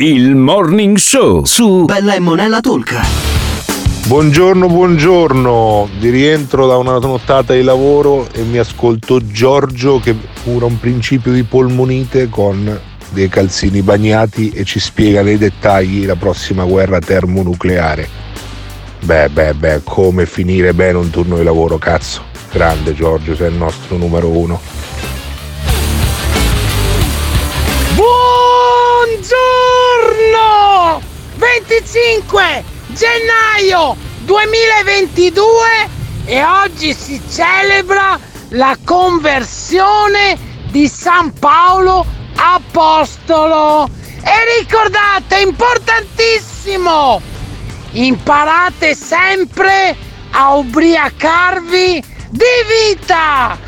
Il morning show su Bella e Monella Talk. Buongiorno, buongiorno, di rientro da una nottata di lavoro e mi ascolto Giorgio che cura un principio di polmonite con dei calzini bagnati e ci spiega nei dettagli la prossima guerra termonucleare. Beh, beh, beh, come finire bene un turno di lavoro, cazzo. Grande Giorgio, sei il nostro numero uno. Buongiorno! 25 gennaio 2022 e oggi si celebra la conversione di San Paolo Apostolo. E ricordate, importantissimo, imparate sempre a ubriacarvi di vita.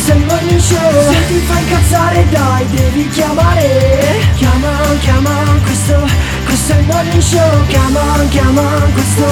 questo è il morning show. Se ti fai incazzare dai, devi chiamare. Chiama, chiama, questo, questo è il morning show. Chiama, chiama, questo,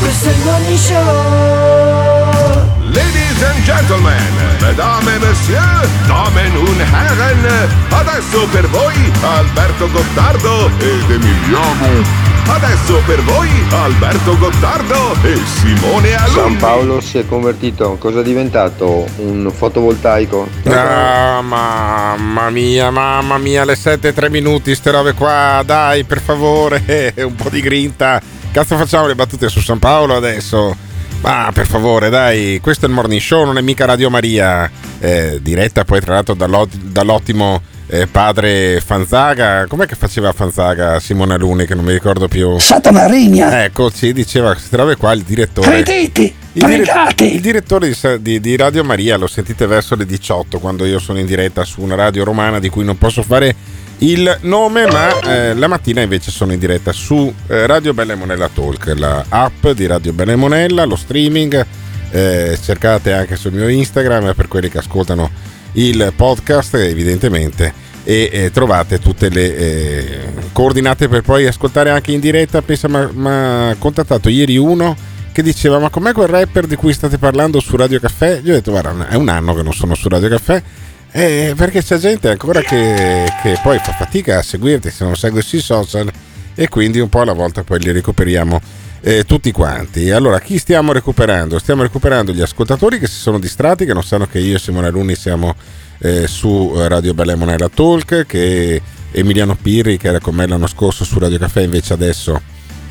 questo è il morning show. Ladies and gentlemen, mesdames et messieurs, damen und herren, adesso per voi Alberto Gottardo ed Emiliano. Adesso per voi Alberto Gottardo e Simone Alunni. San Paolo si è convertito, cosa è diventato? Un fotovoltaico? Ah, mamma mia, mamma mia, le 7 e 3 minuti, ste robe qua, dai, per favore, un po' di grinta. Cazzo facciamo le battute su San Paolo adesso? Ma per favore, dai, questo è il morning show, non è mica Radio Maria, eh, diretta poi tra l'altro dall'ot- dall'ottimo eh, padre Fanzaga. Com'è che faceva Fanzaga Simone Aluni, che non mi ricordo più? Satana regna. Ecco, sì, diceva queste robe qua il direttore. Credete, Il, dire- il direttore di, di- di Radio Maria lo sentite verso le 18 quando io sono in diretta su una radio romana di cui non posso fare il nome, ma eh, la mattina invece sono in diretta su eh, Radio Bella e Monella Talk, la app di Radio Bella e Monella, lo streaming. eh, cercate anche sul mio Instagram per quelli che ascoltano il podcast, evidentemente. E eh, trovate tutte le eh, coordinate per poi ascoltare anche in diretta. Pensa, mi ha contattato ieri uno che diceva ma com'è quel rapper di cui state parlando su Radio Caffè? Io ho detto guarda è un anno che non sono su Radio Caffè eh, perché c'è gente ancora che, che poi fa fatica a seguirti se non segui sui social e quindi un po' alla volta poi li recuperiamo eh, tutti quanti. Allora chi stiamo recuperando? Stiamo recuperando gli ascoltatori che si sono distratti, che non sanno che io e Simone Alunni siamo eh, su Radio Bella Monella Talk, che Emiliano Pirri che era con me l'anno scorso su Radio Caffè invece adesso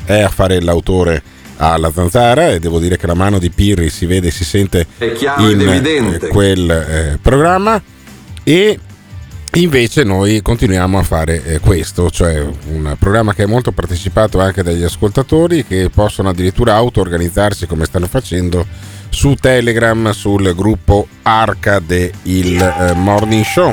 è a fare l'autore alla zanzara e devo dire che la mano di Pirri si vede e si sente in eh, quel eh, programma e invece noi continuiamo a fare eh, questo, cioè un programma che è molto partecipato anche dagli ascoltatori che possono addirittura auto-organizzarsi come stanno facendo su Telegram sul gruppo Arcade il eh, Morning Show.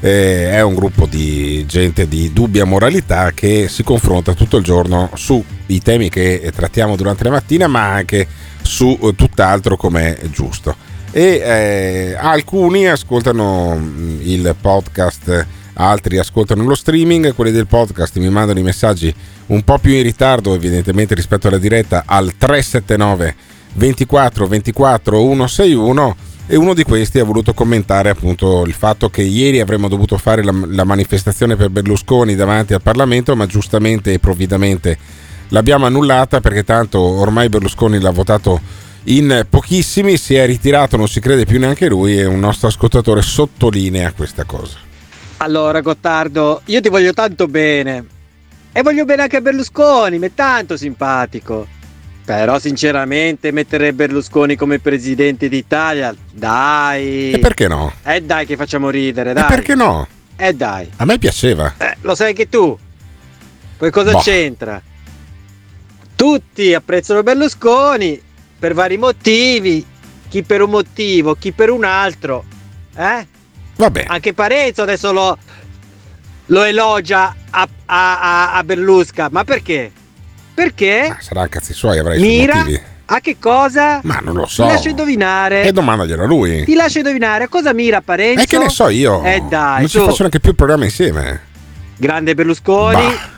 Eh, è un gruppo di gente di dubbia moralità che si confronta tutto il giorno sui temi che trattiamo durante la mattina, ma anche su eh, tutt'altro come è giusto. E eh, alcuni ascoltano mh, il podcast, altri ascoltano lo streaming, quelli del podcast mi mandano i messaggi un po' più in ritardo evidentemente rispetto alla diretta al 379 24 24 161 e uno di questi ha voluto commentare appunto il fatto che ieri avremmo dovuto fare la, la manifestazione per Berlusconi davanti al Parlamento, ma giustamente e provvidamente l'abbiamo annullata perché tanto ormai Berlusconi l'ha votato in pochissimi, si è ritirato, non si crede più neanche lui e un nostro ascoltatore sottolinea questa cosa. Allora, Gottardo, io ti voglio tanto bene. E voglio bene anche a Berlusconi, mi è tanto simpatico. Però sinceramente mettere Berlusconi come presidente d'Italia, dai. E perché no? Eh dai che facciamo ridere, dai. E perché no? Eh dai. A me piaceva. Eh, lo sai che tu. Poi cosa Boh. c'entra? Tutti apprezzano Berlusconi per vari motivi, chi per un motivo, chi per un altro. Eh? Vabbè. Anche Parenzo adesso lo, lo elogia a, a, a, Berlusca. Ma perché? Perché Sarà cazzi suoi, avrai i suoi mira motivi. a che cosa? Ma non lo so. Ti lascio indovinare. E domandaglielo a lui. Ti lascio indovinare a cosa mira Parenzo? E che ne so io? Eh dai, non ci faccio neanche più il programma insieme. Grande Berlusconi. Bah.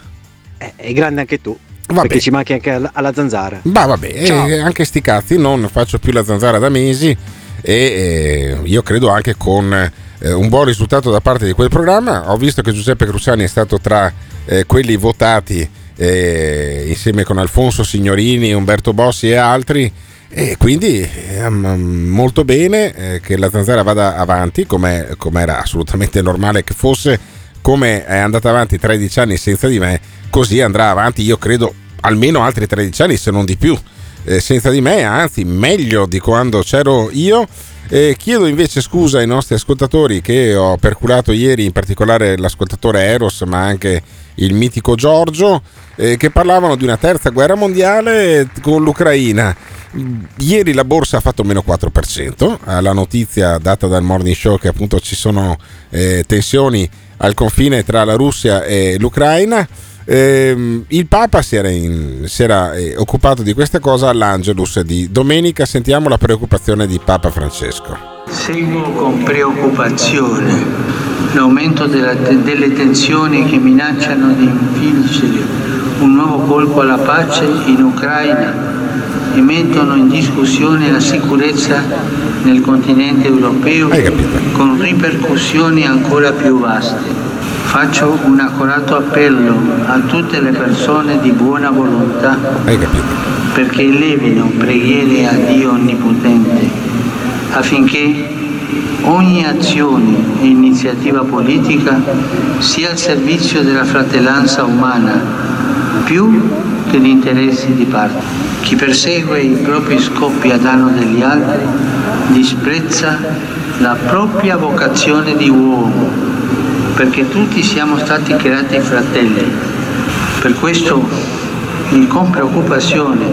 Eh, E grande anche tu. Vabbè. Perché ci manchi anche alla, alla zanzara. Ma vabbè, Ciao. eh, anche sti cazzi, non faccio più la zanzara da mesi e eh, io credo anche con eh, un buon risultato da parte di quel programma. Ho visto che Giuseppe Cruciani è stato tra eh, quelli votati eh, insieme con Alfonso Signorini, Umberto Bossi e altri. E quindi eh, molto bene che la zanzara vada avanti, come era assolutamente normale che fosse, come è andata avanti 13 anni senza di me, così andrà avanti, io credo, almeno altri 13 anni, se non di più, eh, senza di me, anzi meglio di quando c'ero io. Eh, chiedo invece scusa ai nostri ascoltatori che ho perculato ieri, in particolare l'ascoltatore Eros, ma anche il mitico Giorgio, eh, che parlavano di una terza guerra mondiale con l'Ucraina. Ieri la borsa ha fatto meno 4%, alla notizia data dal morning show che appunto ci sono eh, tensioni al confine tra la Russia e l'Ucraina. Ehm, il Papa si era, in- si era, eh, occupato di questa cosa all'Angelus di domenica. Sentiamo la preoccupazione di Papa Francesco. Seguo con preoccupazione l'aumento della- delle tensioni che minacciano di infliggere un nuovo colpo alla pace in Ucraina e mettono in discussione la sicurezza nel continente europeo con ripercussioni ancora più vaste. Faccio un accorato appello a tutte le persone di buona volontà perché elevino preghiere a Dio Onnipotente affinché ogni azione e iniziativa politica sia al servizio della fratellanza umana più di interessi di parte. Chi persegue i propri scopi a danno degli altri disprezza la propria vocazione di uomo, perché tutti siamo stati creati fratelli. Per questo, con preoccupazione,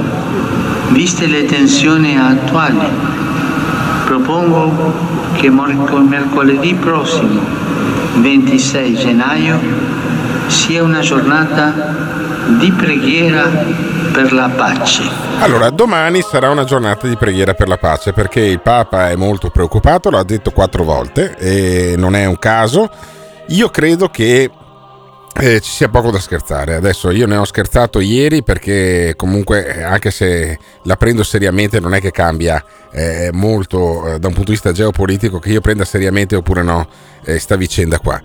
viste le tensioni attuali, propongo che mercoledì prossimo, 26 gennaio, sia una giornata di preghiera per la pace. Allora, domani sarà una giornata di preghiera per la pace perché il Papa è molto preoccupato, l'ha detto quattro volte e non è un caso. Io credo che eh, ci sia poco da scherzare. Adesso io ne ho scherzato ieri perché comunque eh, anche se la prendo seriamente non è che cambia eh, molto eh, da un punto di vista geopolitico che io prenda seriamente oppure no eh, sta vicenda qua.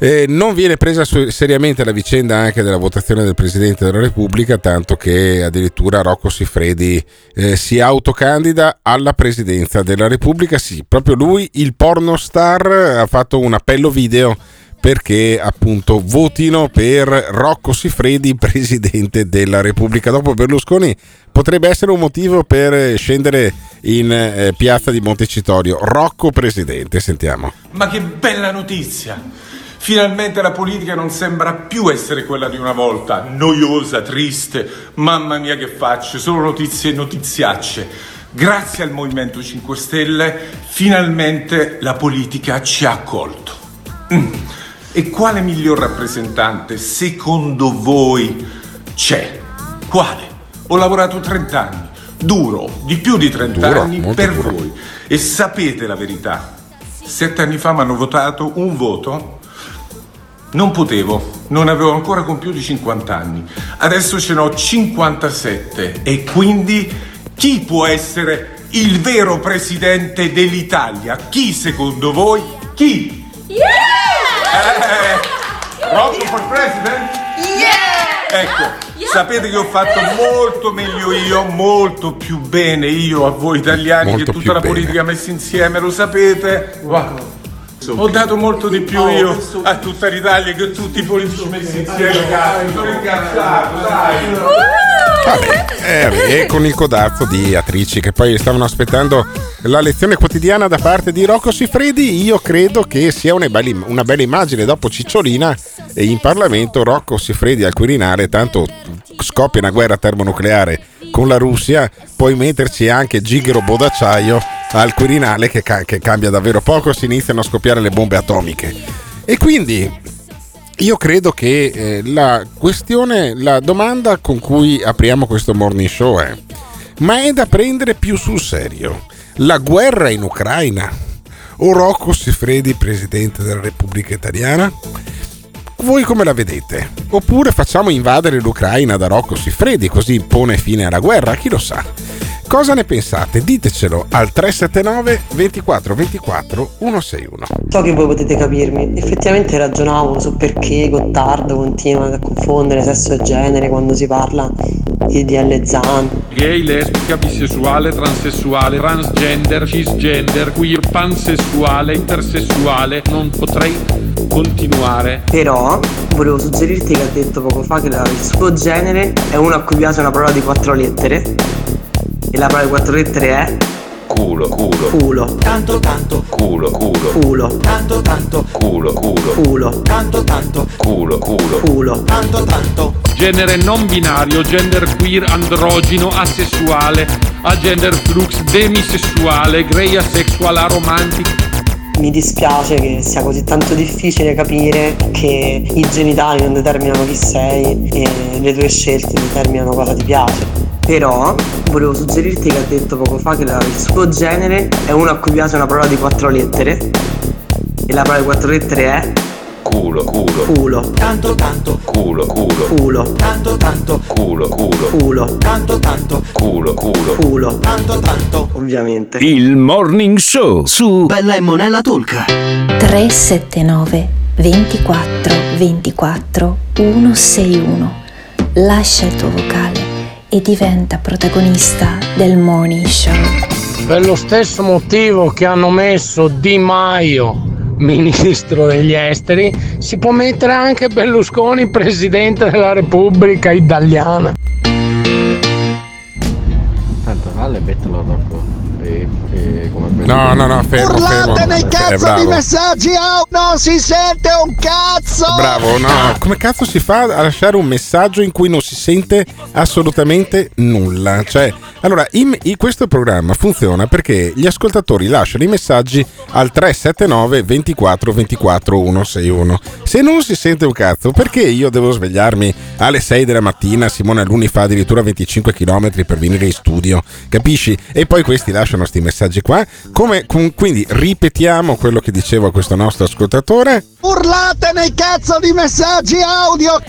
Eh, non viene presa seriamente la vicenda anche della votazione del Presidente della Repubblica, tanto che addirittura Rocco Siffredi eh, si autocandida alla Presidenza della Repubblica. Sì, proprio lui, il pornostar, ha fatto un appello video perché appunto votino per Rocco Siffredi Presidente della Repubblica. Dopo Berlusconi potrebbe essere un motivo per scendere in eh, piazza di Montecitorio. Rocco Presidente, sentiamo. Ma che bella notizia! Finalmente la politica non sembra più essere quella di una volta, noiosa, triste, mamma mia che faccio, solo notizie e notiziacce. Grazie al Movimento 5 Stelle, finalmente la politica ci ha accolto. Mm. E quale miglior rappresentante, secondo voi, c'è? Quale? Ho lavorato 30 anni, duro, di più di 30 Duro, anni per duro. voi. E sapete la verità? Sette anni fa mi hanno votato un voto non potevo, non avevo ancora compiuto i 50 anni. Adesso ce n'ho 57 e quindi chi può essere il vero presidente dell'Italia? Chi secondo voi? Chi? Eh, Rocco for president? Ecco, sapete che ho fatto molto meglio io, molto più bene io a voi italiani Molto che tutta la bene. politica messa insieme, lo sapete? Guarda. Ho dato molto di più io a tutta l'Italia che tutti i politici messi insieme. Sono incazzato, dai. Vabbè, eh, e con il codazzo di attrici che poi stavano aspettando la lezione quotidiana da parte di Rocco Siffredi, io credo che sia una bella, una bella immagine dopo Cicciolina e in Parlamento Rocco Siffredi al Quirinale, tanto scoppia una guerra termonucleare con la Russia, puoi metterci anche Gigero Bodacciaio al Quirinale che, che cambia davvero poco, si iniziano a scoppiare le bombe atomiche. E quindi io credo che eh, la questione, la domanda con cui apriamo questo morning show è: ma è da prendere più sul serio la guerra in Ucraina o Rocco Siffredi, presidente della Repubblica Italiana? Voi come la vedete? Oppure facciamo invadere l'Ucraina da Rocco Siffredi così pone fine alla guerra? Chi lo sa? Cosa ne pensate? Ditecelo al 379 24 24 161. So che voi potete capirmi, effettivamente ragionavo su perché Gottardo continua a confondere sesso e genere quando si parla di DL Zan. Gay, lesbica, bisessuale, transessuale, transgender, cisgender, queer, pansessuale, intersessuale, non potrei continuare. Però volevo suggerirti che ha detto poco fa che il suo genere è uno a cui piace una parola di quattro lettere e la parola di quattro lettere è Culo, culo. culo. Tanto, tanto. Culo, culo. Culo. Tanto, tanto. Culo, culo. Culo. Tanto, tanto. Culo, culo. Culo. Tanto, tanto. Genere non binario, gender queer, androgino, asessuale, agender flux, demisessuale, grey asexual, aromantic. Mi dispiace che sia così tanto difficile capire che i genitali non determinano chi sei e le tue scelte determinano cosa ti piace. Però volevo suggerirti che ha detto poco fa che la- il suo genere è uno a cui piace una parola di quattro lettere e la parola di quattro lettere è Culo, culo. culo. Tanto, tanto. Culo, culo. Culo. Tanto, tanto. Culo, culo. Culo. Tanto, tanto. Culo, culo. Culo. Tanto, tanto. Ovviamente. Il Morning Show su Bella e Monella Talk. 379 24 24 161. Lascia il tuo vocale e diventa protagonista del Morning Show. Per lo stesso motivo che hanno messo Di Maio ministro degli esteri, si può mettere anche Berlusconi presidente della Repubblica Italiana. Tanto vale metterlo dopo. E, e come No, no, no, fermo, fermo. Urlate nei Eh, cazzo di bravo. messaggi out, non si sente un cazzo! Bravo, no, come cazzo si fa a lasciare un messaggio in cui non si sente assolutamente nulla? Cioè, allora, in- in questo programma funziona perché gli ascoltatori lasciano i messaggi al 379 24 24 161. Se non si sente un cazzo, perché io devo svegliarmi alle 6 della mattina? Simone Aluni fa addirittura 25 km per venire in studio, capisci? E poi questi lasciano questi messaggi qua. Come, quindi ripetiamo quello che diceva questo nostro ascoltatore. Urlate nei cazzo di messaggi audio!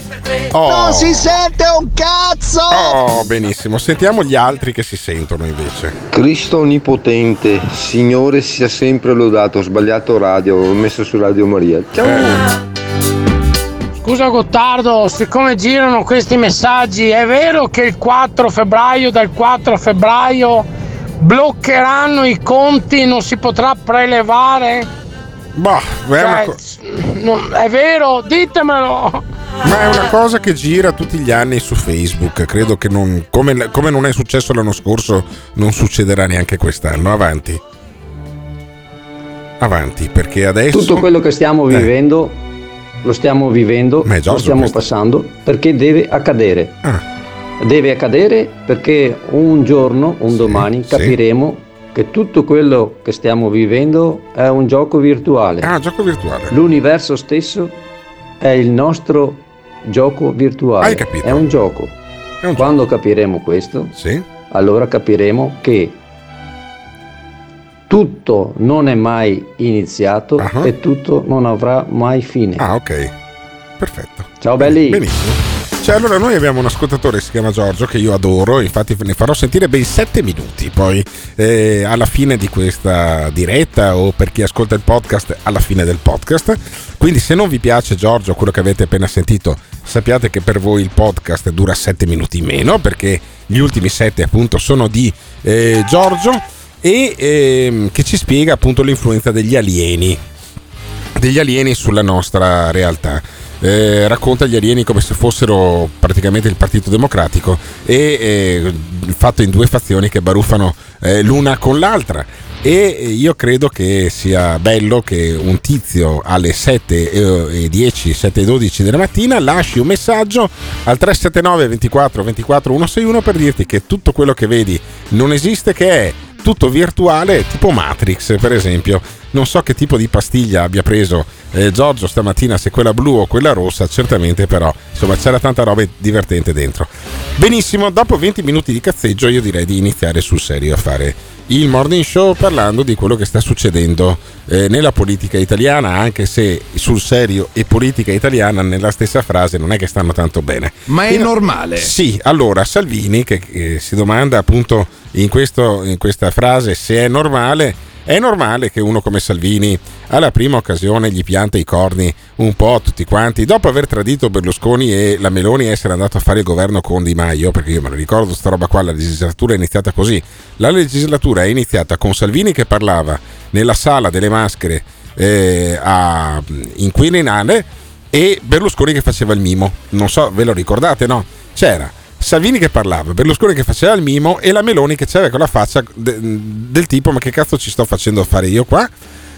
Oh. Non si sente un cazzo! Oh, benissimo. Sentiamo gli altri che si sentono invece. Cristo Onnipotente, Signore sia sempre lodato, ho sbagliato radio, ho messo su Radio Maria. Ciao! Scusa Gottardo, siccome girano questi messaggi, è vero che il 4 febbraio, dal 4 febbraio, bloccheranno i conti, non si potrà prelevare? Bah, è, Cioè, co- non- è vero, ditemelo! ma è una cosa che gira tutti gli anni su Facebook. Credo che non, come, come non è successo l'anno scorso, non succederà neanche quest'anno. Avanti. Avanti, perché adesso. Tutto quello che stiamo Eh. vivendo lo stiamo vivendo, Ma è Giorgio lo stiamo questo. passando perché deve accadere. Ah. Deve accadere perché un giorno, un domani, capiremo che tutto quello che stiamo vivendo è un gioco virtuale. Ah, gioco virtuale. L'universo stesso è il nostro gioco virtuale. Hai capito. È un gioco. Quando capiremo questo, allora capiremo che tutto non è mai iniziato e tutto non avrà mai fine. Ah, ok. Perfetto. Ciao belli. Benissimo. Cioè, allora noi abbiamo un ascoltatore che si chiama Giorgio che io adoro, infatti ne farò sentire ben 7 minuti poi eh, alla fine di questa diretta o per chi ascolta il podcast alla fine del podcast. Quindi se non vi piace Giorgio quello che avete appena sentito, sappiate che per voi il podcast dura 7 minuti in meno perché gli ultimi 7 appunto sono di eh, Giorgio e ehm, che ci spiega appunto l'influenza degli alieni degli alieni sulla nostra realtà. Eh, racconta gli alieni come se fossero praticamente il Partito Democratico e eh, fatto in due fazioni che baruffano eh, l'una con l'altra. E io credo che sia bello che un tizio alle 7.10, 7.12 della mattina lasci un messaggio al 379 24 24 161 per dirti che tutto quello che vedi non esiste, che è tutto virtuale, tipo Matrix per esempio. Non so che tipo di pastiglia abbia preso eh, Giorgio stamattina, se quella blu o quella rossa, certamente però insomma c'era tanta roba divertente dentro. Benissimo, dopo 20 minuti di cazzeggio io direi di iniziare sul serio a fare il morning show parlando di quello che sta succedendo eh, nella politica italiana, anche se sul serio e politica italiana nella stessa frase non è che stanno tanto bene. Ma è In- normale. Sì, allora Salvini che eh, si domanda appunto in, questo- in questa frase se è normale. È normale che uno come Salvini alla prima occasione gli pianta i corni un po' a tutti quanti, dopo aver tradito Berlusconi e la Meloni essere andato a fare il governo con Di Maio, perché io me lo ricordo sta roba qua, la legislatura è iniziata così. La legislatura è iniziata con Salvini che parlava nella sala delle maschere eh, a, in Quirinale e Berlusconi che faceva il mimo. Non so, ve lo ricordate, no? C'era Salvini che parlava, Berlusconi che faceva il mimo e la Meloni che c'era con la faccia de- del tipo ma che cazzo ci sto facendo fare io qua?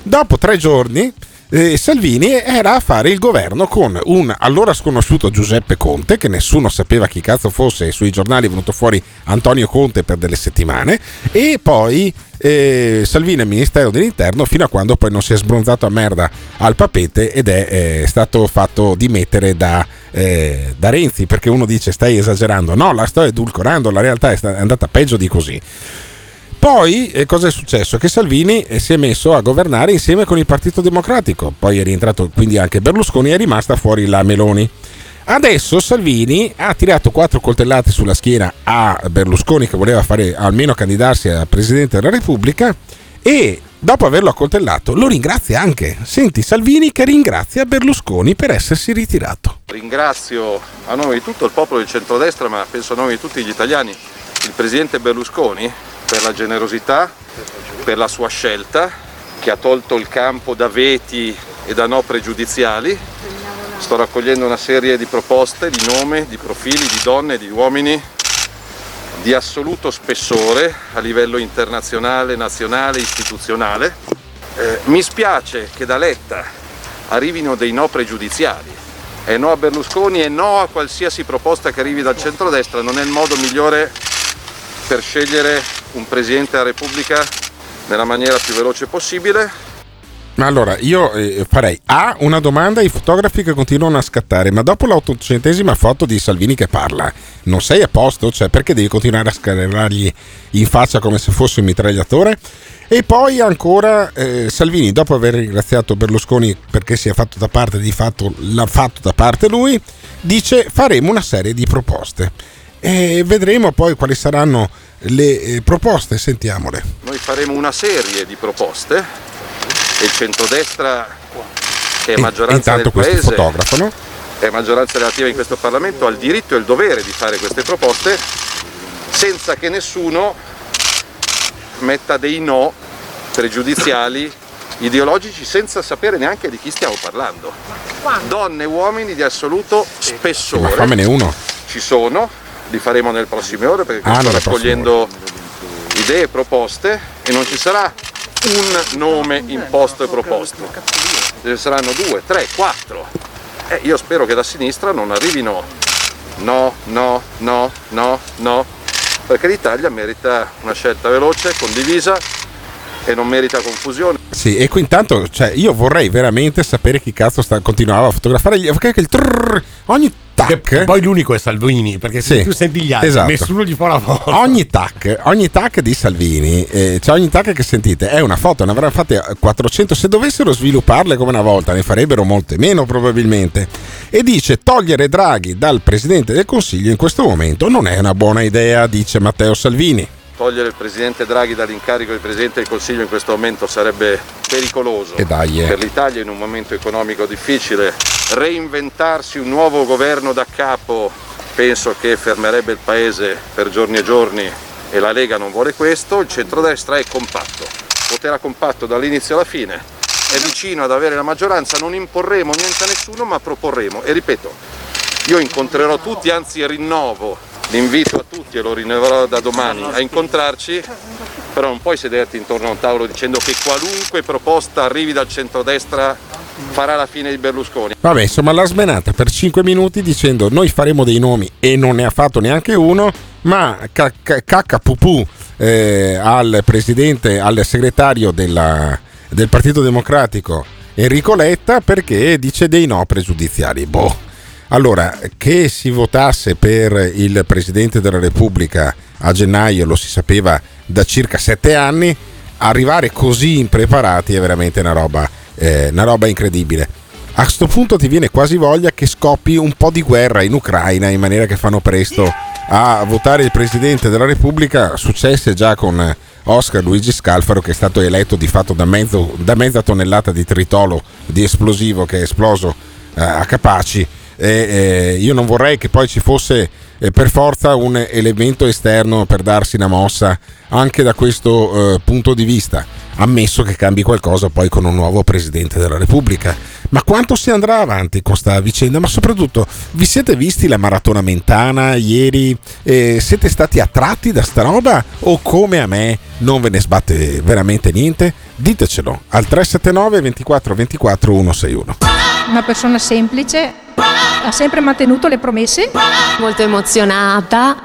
Dopo tre giorni eh, Salvini era a fare il governo con un allora sconosciuto Giuseppe Conte, che nessuno sapeva chi cazzo fosse, e sui giornali è venuto fuori Antonio Conte per delle settimane, e poi eh, Salvini al Ministero dell'Interno fino a quando poi non si è sbronzato a merda al papete ed è eh, stato fatto dimettere da, eh, da Renzi, perché uno dice stai esagerando, no, la sto edulcorando, la realtà è, andata peggio di così. Poi eh, cosa è successo? Che Salvini eh, si è messo a governare insieme con il Partito Democratico, poi è rientrato quindi anche Berlusconi e è rimasta fuori la Meloni. Adesso Salvini ha tirato quattro coltellate sulla schiena a Berlusconi che voleva fare almeno candidarsi a Presidente della Repubblica e dopo averlo accoltellato lo ringrazia anche. Senti Salvini che ringrazia Berlusconi per essersi ritirato. Ringrazio a nome di tutto il popolo del centrodestra, ma penso a nome di tutti gli italiani, il Presidente Berlusconi per la generosità, per la sua scelta, che ha tolto il campo da veti e da no pregiudiziali. Sto raccogliendo una serie di proposte, di nome, di profili, di donne, di uomini di assoluto spessore a livello internazionale, nazionale, istituzionale. Eh, mi spiace che da Letta arrivino dei no pregiudiziali. E no a Berlusconi e no a qualsiasi proposta che arrivi dal centrodestra non è il modo migliore per scegliere un Presidente della Repubblica nella maniera più veloce possibile. Ma allora io eh, farei A una domanda ai fotografi che continuano a scattare, ma dopo l'ottocentesima foto di Salvini che parla, non sei a posto? Cioè perché devi continuare a scarrargli in faccia come se fosse un mitragliatore? E poi ancora eh, Salvini, dopo aver ringraziato Berlusconi perché si è fatto da parte, di fatto l'ha fatto da parte lui, dice faremo una serie di proposte. E vedremo poi quali saranno le eh, proposte, sentiamole. Noi faremo una serie di proposte il centrodestra, che è maggioranza intanto del paese, fotografano. è maggioranza relativa in questo Parlamento, ha il diritto e il dovere di fare queste proposte senza che nessuno metta dei no pregiudiziali ideologici senza sapere neanche di chi stiamo parlando. Donne e uomini di assoluto spessore. Ma fammene uno. Ci sono, li faremo nelle prossime ore perché Ah, sto raccogliendo idee e proposte e non ci sarà un nome imposto e proposto. Ce ne saranno due, tre, quattro. E io spero che da sinistra non arrivino no, no, no, no, no, perché l'Italia merita una scelta veloce, condivisa e non merita confusione. Sì, e qui intanto, cioè, io vorrei veramente sapere chi cazzo sta, continuava a fotografare gli, perché il trrr, ogni tac. Poi l'unico è Salvini, perché se Sì, tu senti gli altri, esatto. nessuno gli fa la foto. Ogni tac, ogni tac di Salvini, eh, cioè ogni tac che sentite è una foto, ne avranno fatte 400, se dovessero svilupparle come una volta ne farebbero molte meno probabilmente. E dice togliere Draghi dal Presidente del Consiglio in questo momento non è una buona idea, dice Matteo Salvini. Togliere il Presidente Draghi dall'incarico di Presidente del Consiglio in questo momento sarebbe pericoloso eh. per l'Italia in un momento economico difficile. Reinventarsi un nuovo governo da capo penso che fermerebbe il Paese per giorni e giorni e la Lega non vuole questo. Il centrodestra è compatto, voterà compatto dall'inizio alla fine è vicino ad avere la maggioranza, non imporremo niente a nessuno, ma proporremo. E ripeto, io incontrerò tutti, anzi rinnovo l'invito a tutti e lo rinnoverò da domani a incontrarci, però non puoi sederti intorno a un tavolo dicendo che qualunque proposta arrivi dal centrodestra farà la fine di Berlusconi. Vabbè, insomma, l'ha smenata per 5 minuti dicendo noi faremo dei nomi e non ne ha fatto neanche uno, ma cacca pupù eh, al presidente, al segretario della, del Partito Democratico Enrico Letta perché dice dei no pregiudiziali. Boh. Allora, che si votasse per il Presidente della Repubblica a gennaio lo si sapeva da circa sette anni, arrivare così impreparati è veramente una roba, eh, una roba incredibile. A questo punto ti viene quasi voglia che scoppi un po' di guerra in Ucraina in maniera che fanno presto a votare il Presidente della Repubblica. Successe già con Oscar Luigi Scalfaro che è stato eletto di fatto da, mezzo, da mezza tonnellata di tritolo di esplosivo che è esploso eh, a Capaci eh, io non vorrei che poi ci fosse eh, per forza un elemento esterno per darsi una mossa anche da questo eh, punto di vista, ammesso che cambi qualcosa poi con un nuovo Presidente della Repubblica. Ma quanto si andrà avanti con questa vicenda? Ma soprattutto, vi siete visti la maratona mentana ieri? Eh, siete stati attratti da sta roba? O come a me non ve ne sbatte veramente niente? Ditecelo al 379 24 24 161. Una persona semplice ha sempre mantenuto le promesse. Molto emozionata.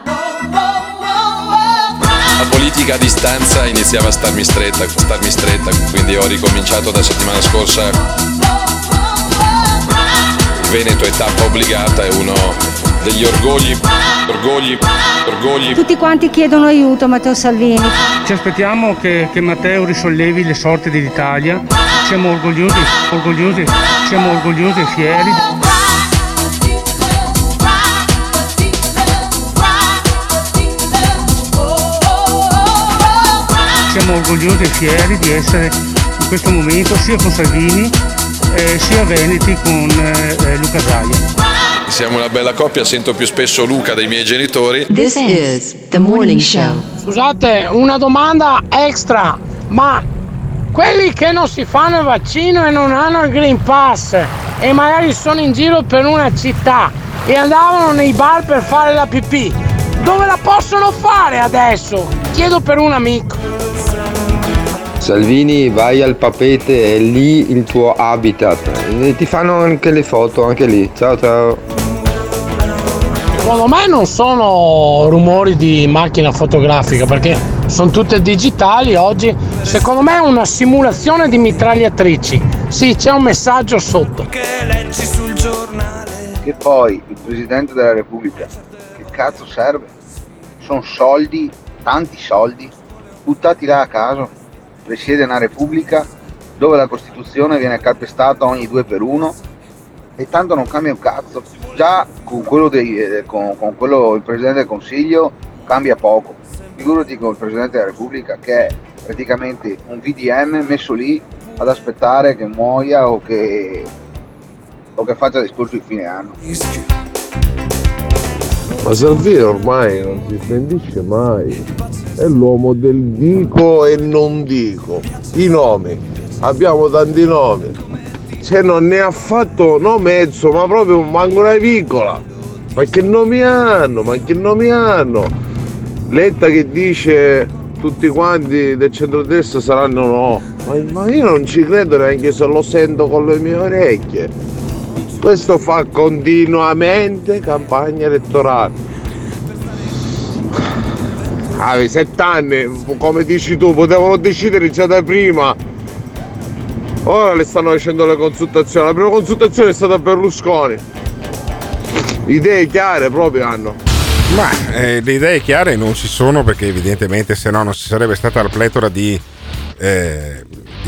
La politica a distanza iniziava a starmi stretta, a starmi stretta, quindi ho ricominciato da settimana scorsa. Il Veneto è tappa obbligata, è uno degli orgogli, orgogli, orgogli. Tutti quanti chiedono aiuto Matteo Salvini. Ci aspettiamo che, che Matteo risollevi le sorti dell'Italia. Siamo orgogliosi, orgogliosi, siamo orgogliosi e fieri. Siamo orgogliosi e fieri di essere in questo momento sia con Salvini eh, sia Veneti con eh, Luca Zaia. Siamo una bella coppia, sento più spesso Luca dei miei genitori. This is the morning show. Scusate, una domanda extra, ma quelli che non si fanno il vaccino e non hanno il Green Pass e magari sono in giro per una città e andavano nei bar per fare la pipì, dove la possono fare adesso? Chiedo per un amico. Salvini, vai al papete, è lì il tuo habitat. E ti fanno anche le foto, anche lì. Ciao ciao. Secondo me non sono rumori di macchina fotografica perché sono tutte digitali oggi. Secondo me è una simulazione di mitragliatrici. Sì, c'è un messaggio sotto. Che poi il Presidente della Repubblica, che cazzo serve? Sono soldi, tanti soldi, buttati là a caso presiede una repubblica dove la Costituzione viene calpestata ogni due per uno e tanto non cambia un cazzo. Già con quello, dei, eh, con, con quello il Presidente del Consiglio cambia poco. Figurati con il Presidente della Repubblica che è praticamente un VDM messo lì ad aspettare che muoia o che, o che faccia discorso di fine anno. Ma Salvini ormai non si smentisce mai. È l'uomo del dico e non dico. I nomi. Abbiamo tanti nomi. Se non ne ha fatto no mezzo, ma proprio manco una piccola. Ma che nomi hanno? Ma che nomi hanno? Letta che dice tutti quanti del centrodestra saranno no. Ma, ma io non ci credo neanche se lo sento con le mie orecchie. Questo fa continuamente campagna elettorale. Avevi sette anni, come dici tu, potevano decidere già da prima. Ora le stanno facendo le consultazioni. La prima consultazione è stata Berlusconi. Idee chiare proprio hanno. Ma eh, le idee chiare non ci sono perché evidentemente se no non ci sarebbe stata la pletora di, eh,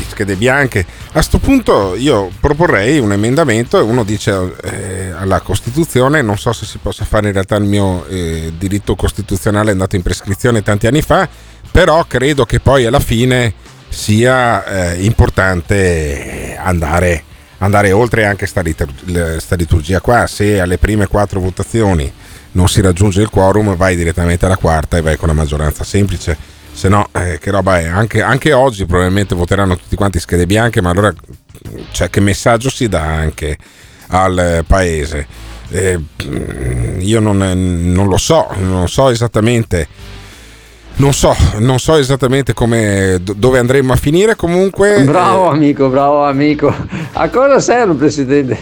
schede bianche. A questo punto io proporrei un emendamento e uno dice eh, alla Costituzione, non so se si possa fare in realtà il mio eh, diritto costituzionale è andato in prescrizione tanti anni fa, però credo che poi alla fine sia eh, importante andare, andare, oltre anche sta, litur- sta liturgia qua, se alle prime quattro votazioni non si raggiunge il quorum vai direttamente alla quarta e vai con la maggioranza semplice se no, eh, che roba è? Anche, anche, oggi probabilmente voteranno tutti quanti schede bianche, ma allora cioè, che messaggio si dà anche al paese? Eh, io non, non lo so, non so esattamente non so, non so esattamente come, dove andremo a finire. Comunque. Bravo amico, bravo amico. A cosa serve presidente?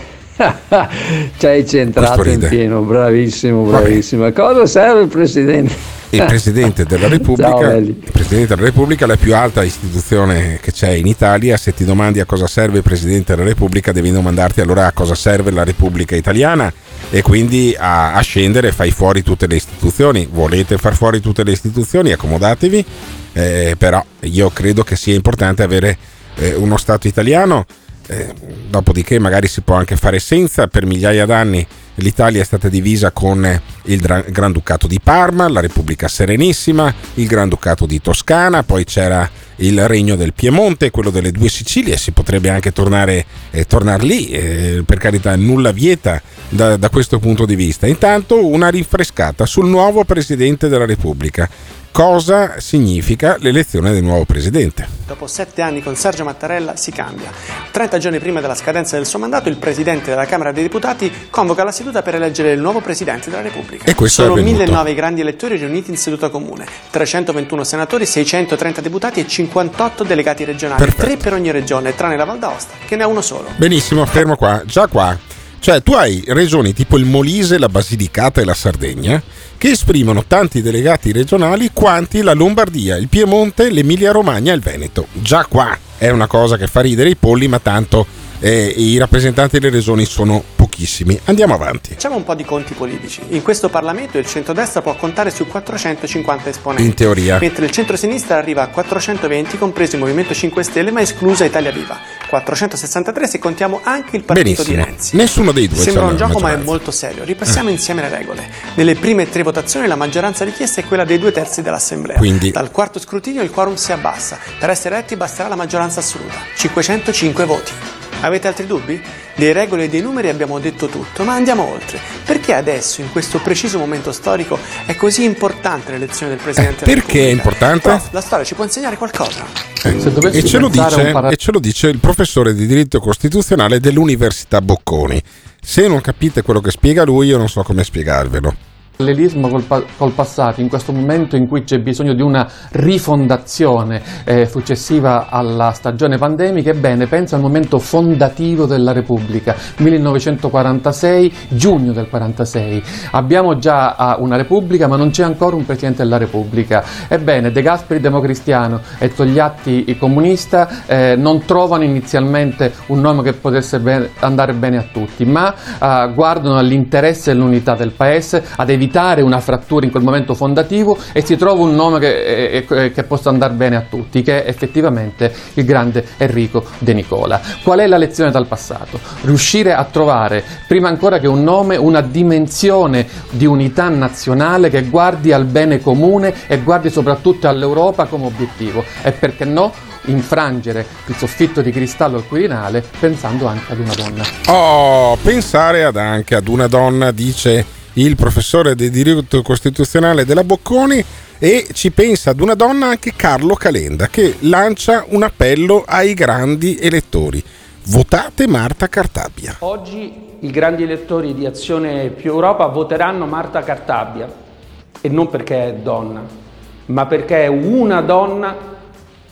Ci hai centrato in pieno, bravissimo, bravissimo. A cosa serve il presidente? il Presidente della Repubblica, Ciao, il Presidente della Repubblica è la più alta istituzione che c'è in Italia. Se ti domandi a cosa serve il Presidente della Repubblica, devi domandarti allora a cosa serve la Repubblica Italiana e quindi a, a scendere fai fuori tutte le istituzioni. Volete far fuori tutte le istituzioni? Accomodatevi, eh, però io credo che sia importante avere eh, uno Stato italiano. Eh, dopodiché magari si può anche fare senza. Per migliaia d'anni l'Italia è stata divisa con il Granducato di Parma, la Repubblica Serenissima, il Granducato di Toscana, poi c'era il Regno del Piemonte, quello delle due Sicilie, si potrebbe anche tornare, eh, tornare lì, eh, per carità nulla vieta da, da questo punto di vista. Intanto una rinfrescata sul nuovo Presidente della Repubblica cosa significa l'elezione del nuovo presidente. Dopo sette anni con Sergio Mattarella si cambia. 30 giorni prima della scadenza del suo mandato, il presidente della Camera dei Deputati convoca la seduta per eleggere il nuovo presidente della Repubblica. E questo Sono è avvenuto. 1009 grandi elettori riuniti in seduta comune, 321 senatori, 630 deputati e 58 delegati regionali, Perfetto. tre per ogni regione, tranne la Val d'Aosta, che ne ha uno solo. Benissimo, fermo qua. Già qua. Cioè, tu hai regioni tipo il Molise, la Basilicata e la Sardegna che esprimono tanti delegati regionali quanti la Lombardia, il Piemonte, l'Emilia Romagna e il Veneto. Già qua è una cosa che fa ridere i polli, ma tanto eh, i rappresentanti delle regioni sono pochissimi. Andiamo avanti. Facciamo un po' di conti politici. In questo Parlamento il centrodestra può contare su 450 esponenti. In teoria. Mentre il centrosinistra arriva a 420, compreso il Movimento 5 Stelle, ma esclusa Italia Viva. 463 se contiamo anche il partito Benissimo. di Renzi. Nessuno dei due Sembra un gioco, ma è molto serio. Ripassiamo insieme le regole. Nelle prime tre votazioni la maggioranza richiesta è quella dei due terzi dell'Assemblea. Quindi- Dal quarto scrutinio il quorum si abbassa. Per essere eletti basterà la maggioranza assoluta, 505 voti. Avete altri dubbi? Dei regole e dei numeri abbiamo detto tutto, ma andiamo oltre. Perché adesso, in questo preciso momento storico, è così importante l'elezione del Presidente della Eh, Perché è importante? Prof, la storia ci può insegnare qualcosa? E ce, lo dice, e ce lo dice il professore di diritto costituzionale dell'Università Bocconi. Se non capite quello che spiega lui, io non so come spiegarvelo. Parallelismo col, col passato, in questo momento in cui c'è bisogno di una rifondazione eh, successiva alla stagione pandemica, ebbene penso al momento fondativo della Repubblica, 1946, giugno del 46. Abbiamo già ah, una Repubblica ma non c'è ancora un Presidente della Repubblica. Ebbene, De Gasperi democristiano e Togliatti comunista eh, non trovano inizialmente un nome che potesse be- andare bene a tutti, ma ah, guardano all'interesse e all'unità del Paese, ad evitare una frattura in quel momento fondativo e si trova un nome che, eh, eh, che possa andare bene a tutti, che è effettivamente il grande Enrico De Nicola. Qual è la lezione dal passato? Riuscire a trovare, prima ancora che un nome, una dimensione di unità nazionale che guardi al bene comune e guardi soprattutto all'Europa come obiettivo e perché no infrangere il soffitto di cristallo al Quirinale pensando anche ad una donna. Oh, pensare ad anche ad una donna, dice il professore di diritto costituzionale della Bocconi, e ci pensa ad una donna anche Carlo Calenda, che lancia un appello ai grandi elettori. Votate Marta Cartabia. Oggi i grandi elettori di Azione più Europa voteranno Marta Cartabia e non perché è donna, ma perché è una donna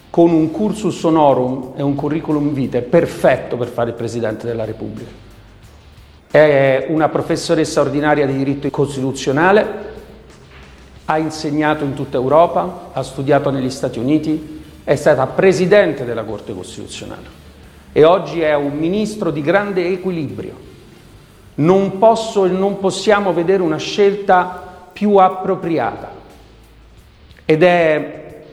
con un cursus honorum e un curriculum vitae perfetto per fare il Presidente della Repubblica. È una professoressa ordinaria di diritto costituzionale, ha insegnato in tutta Europa, ha studiato negli Stati Uniti, è stata Presidente della Corte Costituzionale e oggi è un ministro di grande equilibrio. Non posso e non possiamo vedere una scelta più appropriata ed è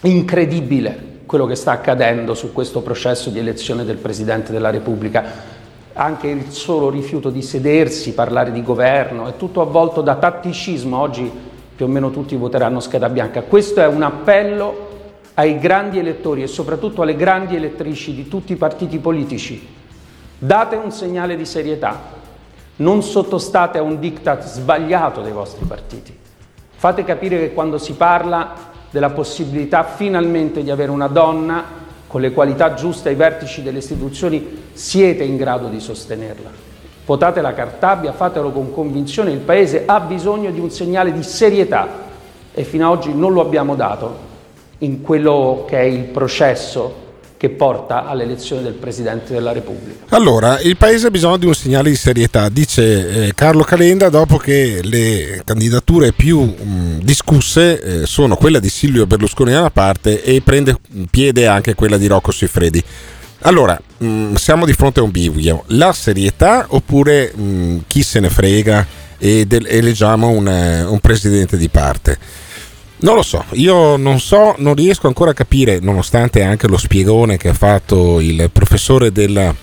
incredibile quello che sta accadendo su questo processo di elezione del Presidente della Repubblica. Anche il solo rifiuto di sedersi, parlare di governo, è tutto avvolto da tatticismo. Oggi più o meno tutti voteranno scheda bianca. Questo è un appello ai grandi elettori e soprattutto alle grandi elettrici di tutti i partiti politici. Date un segnale di serietà, non sottostate a un diktat sbagliato dei vostri partiti. Fate capire che quando si parla della possibilità finalmente di avere una donna con le qualità giuste ai vertici delle istituzioni, siete in grado di sostenerla. Votate la Cartabia, fatelo con convinzione, il Paese ha bisogno di un segnale di serietà e fino ad oggi non lo abbiamo dato in quello che è il processo che porta all'elezione del Presidente della Repubblica. Allora, il Paese ha bisogno di un segnale di serietà, dice eh, Carlo Calenda, dopo che le candidature più mh, discusse eh, sono quella di Silvio Berlusconi da una parte e prende piede anche quella di Rocco Siffredi. Allora, mh, siamo di fronte a un bivio, la serietà oppure mh, chi se ne frega e eleggiamo un, eh, un presidente di parte? Non lo so, io non so, non riesco ancora a capire, nonostante anche lo spiegone che ha fatto il professore della,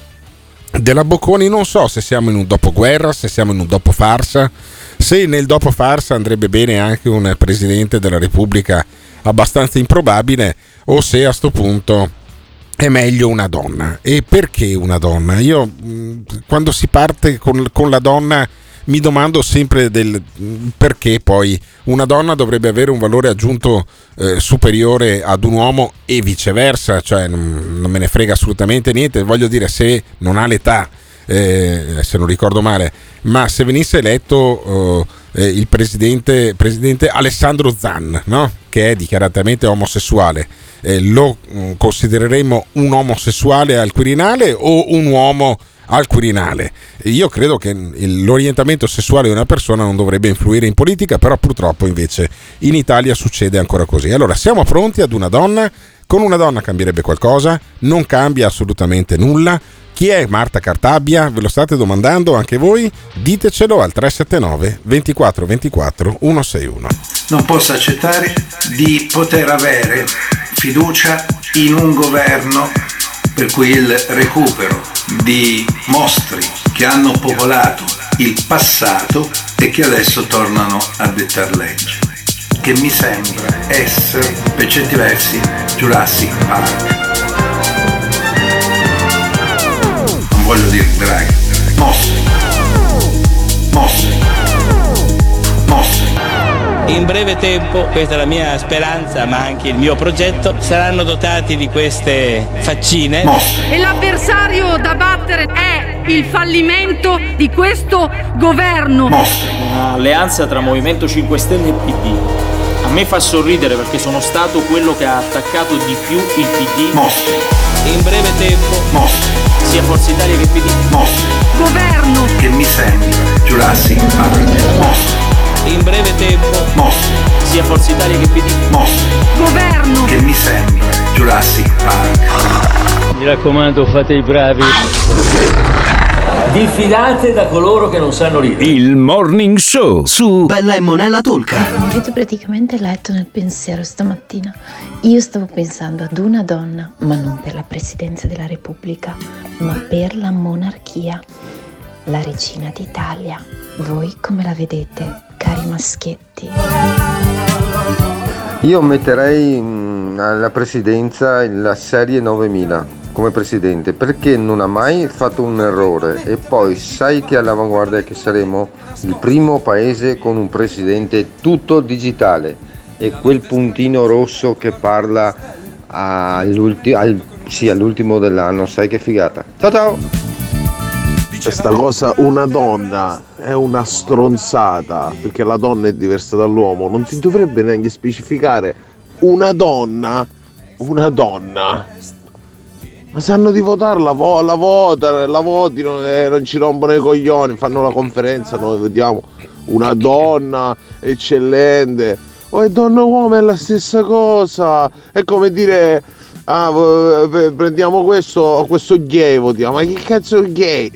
della Bocconi, non so se siamo in un dopoguerra, se siamo in un dopo farsa, se nel dopo farsa andrebbe bene anche un presidente della Repubblica abbastanza improbabile o se a sto punto è meglio una donna. E perché una donna? Io quando si parte con, con la donna mi domando sempre del perché poi una donna dovrebbe avere un valore aggiunto eh, superiore ad un uomo e viceversa, cioè non, non me ne frega assolutamente niente, voglio dire se non ha l'età, eh, se non ricordo male, ma se venisse eletto eh, il presidente, presidente Alessandro Zan, no? che è dichiaratamente omosessuale, eh, lo mh, considereremmo un omosessuale al Quirinale o un uomo al Quirinale. Io credo che l'orientamento sessuale di una persona non dovrebbe influire in politica, però purtroppo invece in Italia succede ancora così. Allora, siamo pronti ad una donna? Con una donna cambierebbe qualcosa? Non cambia assolutamente nulla. Chi è Marta Cartabia? Ve lo state domandando anche voi? Ditecelo al 379 24 24 161. Non posso accettare di poter avere fiducia in un governo per cui il recupero di mostri che hanno popolato il passato e che adesso tornano a dettar legge. Che mi sembra essere, per certi versi, Jurassic Park. Non voglio dire. Mostri. Mostri. Mostri. In breve tempo, questa è la mia speranza, ma anche il mio progetto, saranno dotati di queste faccine. E l'avversario da battere è il fallimento di questo governo. Un'alleanza tra Movimento 5 Stelle e PD. A me fa sorridere perché sono stato quello che ha attaccato di più il PD. In breve tempo, sia Forza Italia che PD. Governo. Che mi sembra Jurassic Park. In breve tempo, sia Forza Italia che PD. Governo. Che mi sembra Jurassic Park. Mi raccomando, fate i bravi. Diffidate da coloro che non sanno ridere. Il Morning Show su Bella e Monella Tolca. Avete praticamente letto nel pensiero stamattina. Io stavo pensando ad una donna, ma non per la presidenza della Repubblica, ma per la monarchia, la regina d'Italia. Voi come la vedete, cari maschietti? Io metterei mm, alla presidenza la serie 9000 come presidente perché non ha mai fatto un errore e poi sai che all'avanguardia che saremo il primo paese con un presidente tutto digitale e quel puntino rosso che parla all'ulti- al- sì, all'ultimo dell'anno, sai che figata. Ciao ciao! Questa cosa, una donna è una stronzata, perché la donna è diversa dall'uomo, non si dovrebbe neanche specificare una donna, una donna. Ma sanno di votarla, vo- la votano, la votino e non ci rompono i coglioni, fanno la conferenza, noi vediamo una donna eccellente. O è donna uomo è la stessa cosa. È come dire, ah, prendiamo questo, questo gay, votiamo. Ma che cazzo è gay?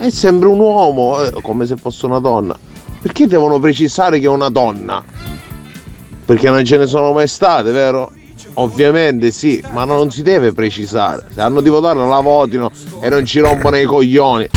È sempre un uomo, eh, come se fosse una donna. Perché devono precisare che è una donna? Perché non ce ne sono mai state, vero? Ovviamente sì, ma non si deve precisare. Se hanno di votarla la votino e non ci rompono i coglioni.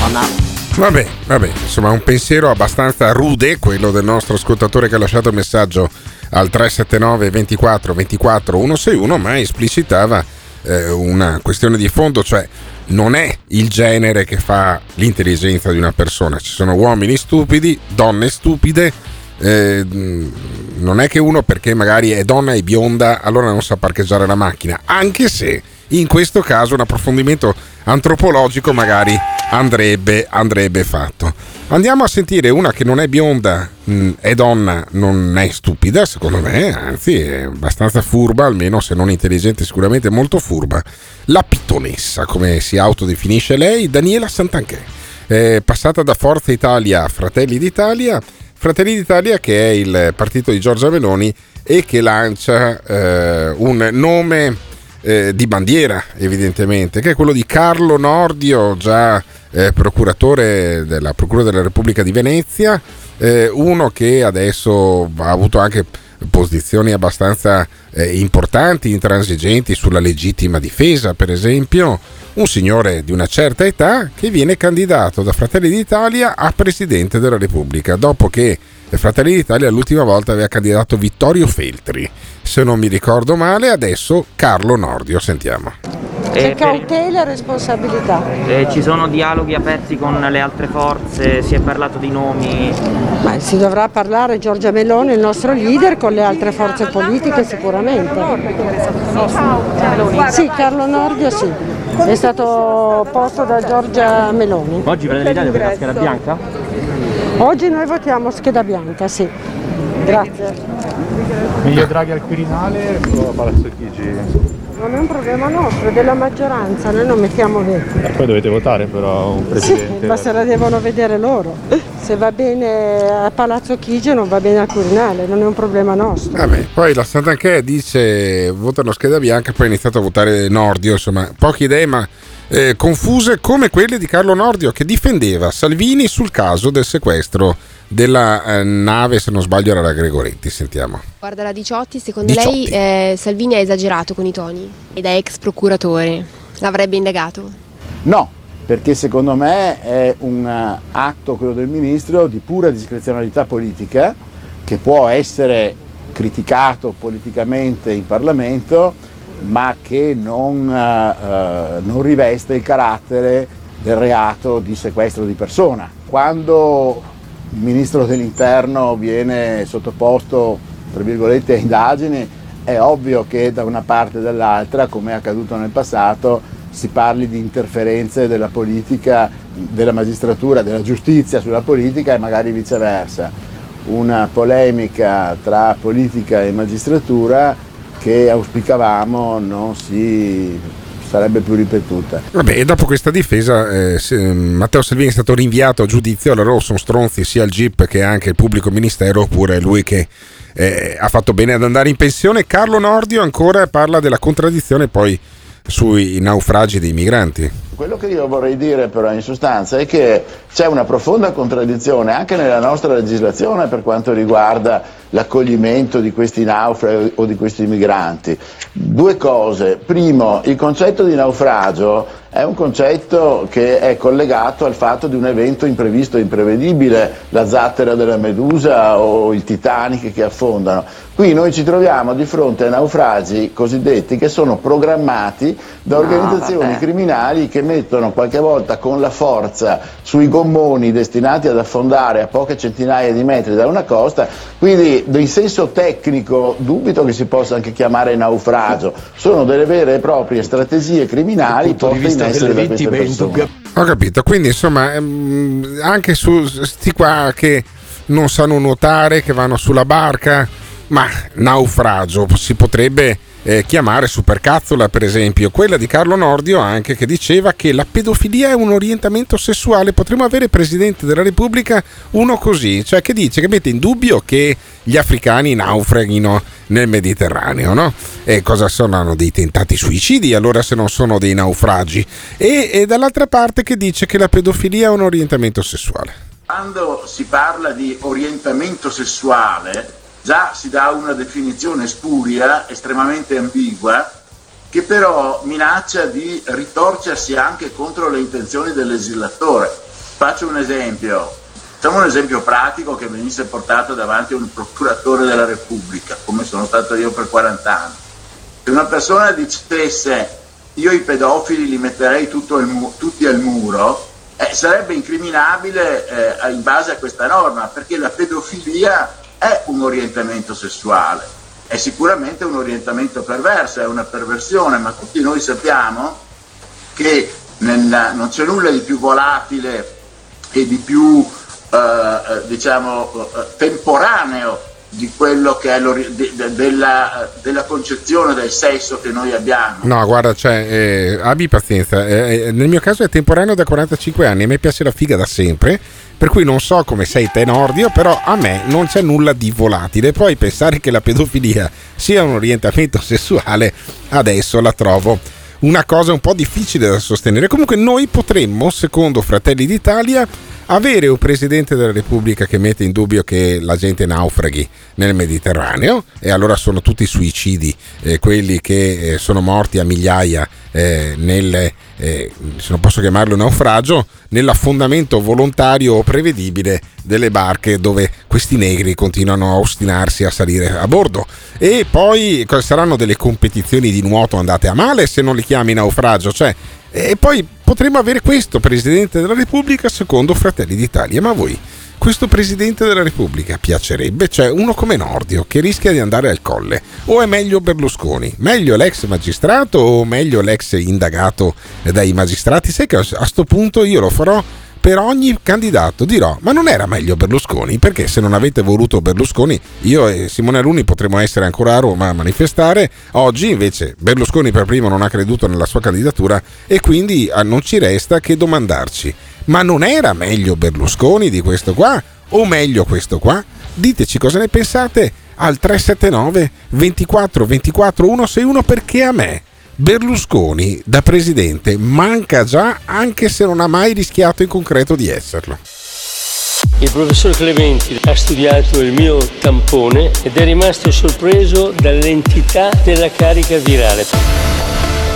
Ma no. Vabbè, vabbè, insomma un pensiero abbastanza rude, quello del nostro ascoltatore che ha lasciato il messaggio al 379 24 24 161, ma esplicitava eh, una questione di fondo, cioè non è il genere che fa l'intelligenza di una persona, ci sono uomini stupidi, donne stupide eh, non è che uno perché magari è donna e bionda allora non sa parcheggiare la macchina, anche se in questo caso un approfondimento antropologico magari andrebbe, andrebbe fatto. Andiamo a sentire una che non è bionda, mh, è donna, non è stupida secondo me, anzi è abbastanza furba, almeno se non intelligente sicuramente molto furba. La pittonessa, come si autodefinisce lei, Daniela Santanchè. È passata da Forza Italia a Fratelli d'Italia, Fratelli d'Italia che è il partito di Giorgia Meloni e che lancia eh, un nome eh, di bandiera evidentemente, che è quello di Carlo Nordio, già eh, procuratore della Procura della Repubblica di Venezia, eh, uno che adesso ha avuto anche posizioni abbastanza eh, importanti, intransigenti sulla legittima difesa, per esempio, un signore di una certa età che viene candidato da Fratelli d'Italia a Presidente della Repubblica, dopo che Fratelli d'Italia l'ultima volta aveva candidato Vittorio Feltri. Se non mi ricordo male, adesso Carlo Nordio, sentiamo. C'è cautela e responsabilità. Eh, ci sono dialoghi aperti con le altre forze, si è parlato di nomi. Ma si dovrà parlare Giorgia Meloni, il nostro leader, con le altre forze politiche sicuramente. Sì, Carlo Nordio sì, è stato posto da Giorgia Meloni. Oggi Fratelli d'Italia per la scheda bianca? Oggi noi votiamo scheda bianca, sì. Grazie. Meglio Draghi al Quirinale o a Palazzo Chigi? Non è un problema nostro, è della maggioranza, noi non mettiamo veto. E poi dovete votare però un presidente. Sì, ma se la devono vedere loro. Se va bene a Palazzo Chigi non va bene al Quirinale, non è un problema nostro. Vabbè, poi la Sant'Anché dice votano scheda bianca, poi ha iniziato a votare Nordio, insomma, poche idee ma eh, confuse come quelle di Carlo Nordio che difendeva Salvini sul caso del sequestro della eh, nave, se non sbaglio era la Gregoretti, sentiamo. Guarda la Diciotti, secondo Diciotti. lei eh, Salvini ha esagerato con i toni e da ex procuratore l'avrebbe indagato? No, perché secondo me è un eh, atto, quello del Ministro, di pura discrezionalità politica che può essere criticato politicamente in Parlamento, ma che non, eh, non riveste il carattere del reato di sequestro di persona. Quando il Ministro dell'Interno viene sottoposto, tra virgolette, a indagini, è ovvio che da una parte e dall'altra, come è accaduto nel passato, si parli di interferenze della politica, della magistratura, della giustizia sulla politica e magari viceversa. Una polemica tra politica e magistratura che auspicavamo non si sarebbe più ripetuta. Vabbè, e dopo questa difesa eh, se- Matteo Salvini è stato rinviato a giudizio, allora sono stronzi sia il GIP che anche il pubblico ministero, oppure lui che eh, ha fatto bene ad andare in pensione. Carlo Nordio ancora parla della contraddizione poi sui naufragi dei migranti. Quello che io vorrei dire però in sostanza è che c'è una profonda contraddizione anche nella nostra legislazione per quanto riguarda l'accoglimento di questi naufraghi o di questi migranti. Due cose. Primo, il concetto di naufragio è un concetto che è collegato al fatto di un evento imprevisto e imprevedibile, la zattera della Medusa o il Titanic che affondano. Qui noi ci troviamo di fronte a naufragi cosiddetti che sono programmati da organizzazioni criminali che mettono qualche volta con la forza sui gommoni destinati ad affondare a poche centinaia di metri da una costa, quindi in senso tecnico dubito che si possa anche chiamare naufragio, sono delle vere e proprie strategie criminali in da queste persone. Ho capito, quindi insomma ehm, anche su sti qua che non sanno nuotare, che vanno sulla barca, ma naufragio si potrebbe eh, chiamare supercazzola per esempio, quella di Carlo Nordio anche che diceva che la pedofilia è un orientamento sessuale, potremmo avere Presidente della Repubblica uno così, cioè che dice che mette in dubbio che gli africani naufraghino nel Mediterraneo, no? E cosa sono? Dei tentati suicidi allora se non sono dei naufragi e, e dall'altra parte che dice che la pedofilia è un orientamento sessuale. Quando si parla di orientamento sessuale, già si dà una definizione spuria, estremamente ambigua, che però minaccia di ritorcersi anche contro le intenzioni del legislatore. Faccio un esempio, facciamo un esempio pratico che venisse portato davanti a un procuratore della Repubblica, come sono stato io per 40 anni. Se una persona dicesse io i pedofili li metterei mu- tutti al muro, eh, sarebbe incriminabile eh, in base a questa norma, perché la pedofilia è un orientamento sessuale, è sicuramente un orientamento perverso, è una perversione, ma tutti noi sappiamo che nella, non c'è nulla di più volatile e di più eh, eh diciamo, eh, temporaneo di quello che è de, de, della, della, concezione del sesso che noi abbiamo. No, guarda, cioè, eh, abbi pazienza. Eh, eh nel mio caso è temporaneo da 45 anni, a me piace la figa da sempre, per cui non so come sei te Nordio, però a me non c'è nulla di volatile. Poi pensare che la pedofilia sia un orientamento sessuale, adesso la trovo una cosa un po' difficile da sostenere. Comunque noi potremmo, secondo Fratelli d'Italia, avere un Presidente della Repubblica che mette in dubbio che la gente naufraghi nel Mediterraneo e allora sono tutti suicidi eh, quelli che eh, sono morti a migliaia eh, nel, eh, se non posso chiamarlo naufragio, nell'affondamento volontario o prevedibile delle barche dove questi negri continuano a ostinarsi a salire a bordo. E poi saranno delle competizioni di nuoto andate a male se non li chiami naufragio, cioè e poi potremmo avere questo Presidente della Repubblica secondo Fratelli d'Italia. Ma voi, questo Presidente della Repubblica piacerebbe? Cioè uno come Nordio che rischia di andare al colle? O è meglio Berlusconi? Meglio l'ex magistrato o meglio l'ex indagato dai magistrati? Sai che a questo punto io lo farò per ogni candidato dirò ma non era meglio Berlusconi? Perché se non avete voluto Berlusconi io e Simone Aluni potremmo essere ancora a Roma a manifestare. Oggi invece Berlusconi per primo non ha creduto nella sua candidatura e quindi ah, non ci resta che domandarci ma non era meglio Berlusconi di questo qua? O meglio questo qua? Diteci cosa ne pensate al 379 24 24 161 perché a me Berlusconi da presidente manca già anche se non ha mai rischiato in concreto di esserlo. Il professor Clementi ha studiato il mio tampone ed è rimasto sorpreso dall'entità della carica virale.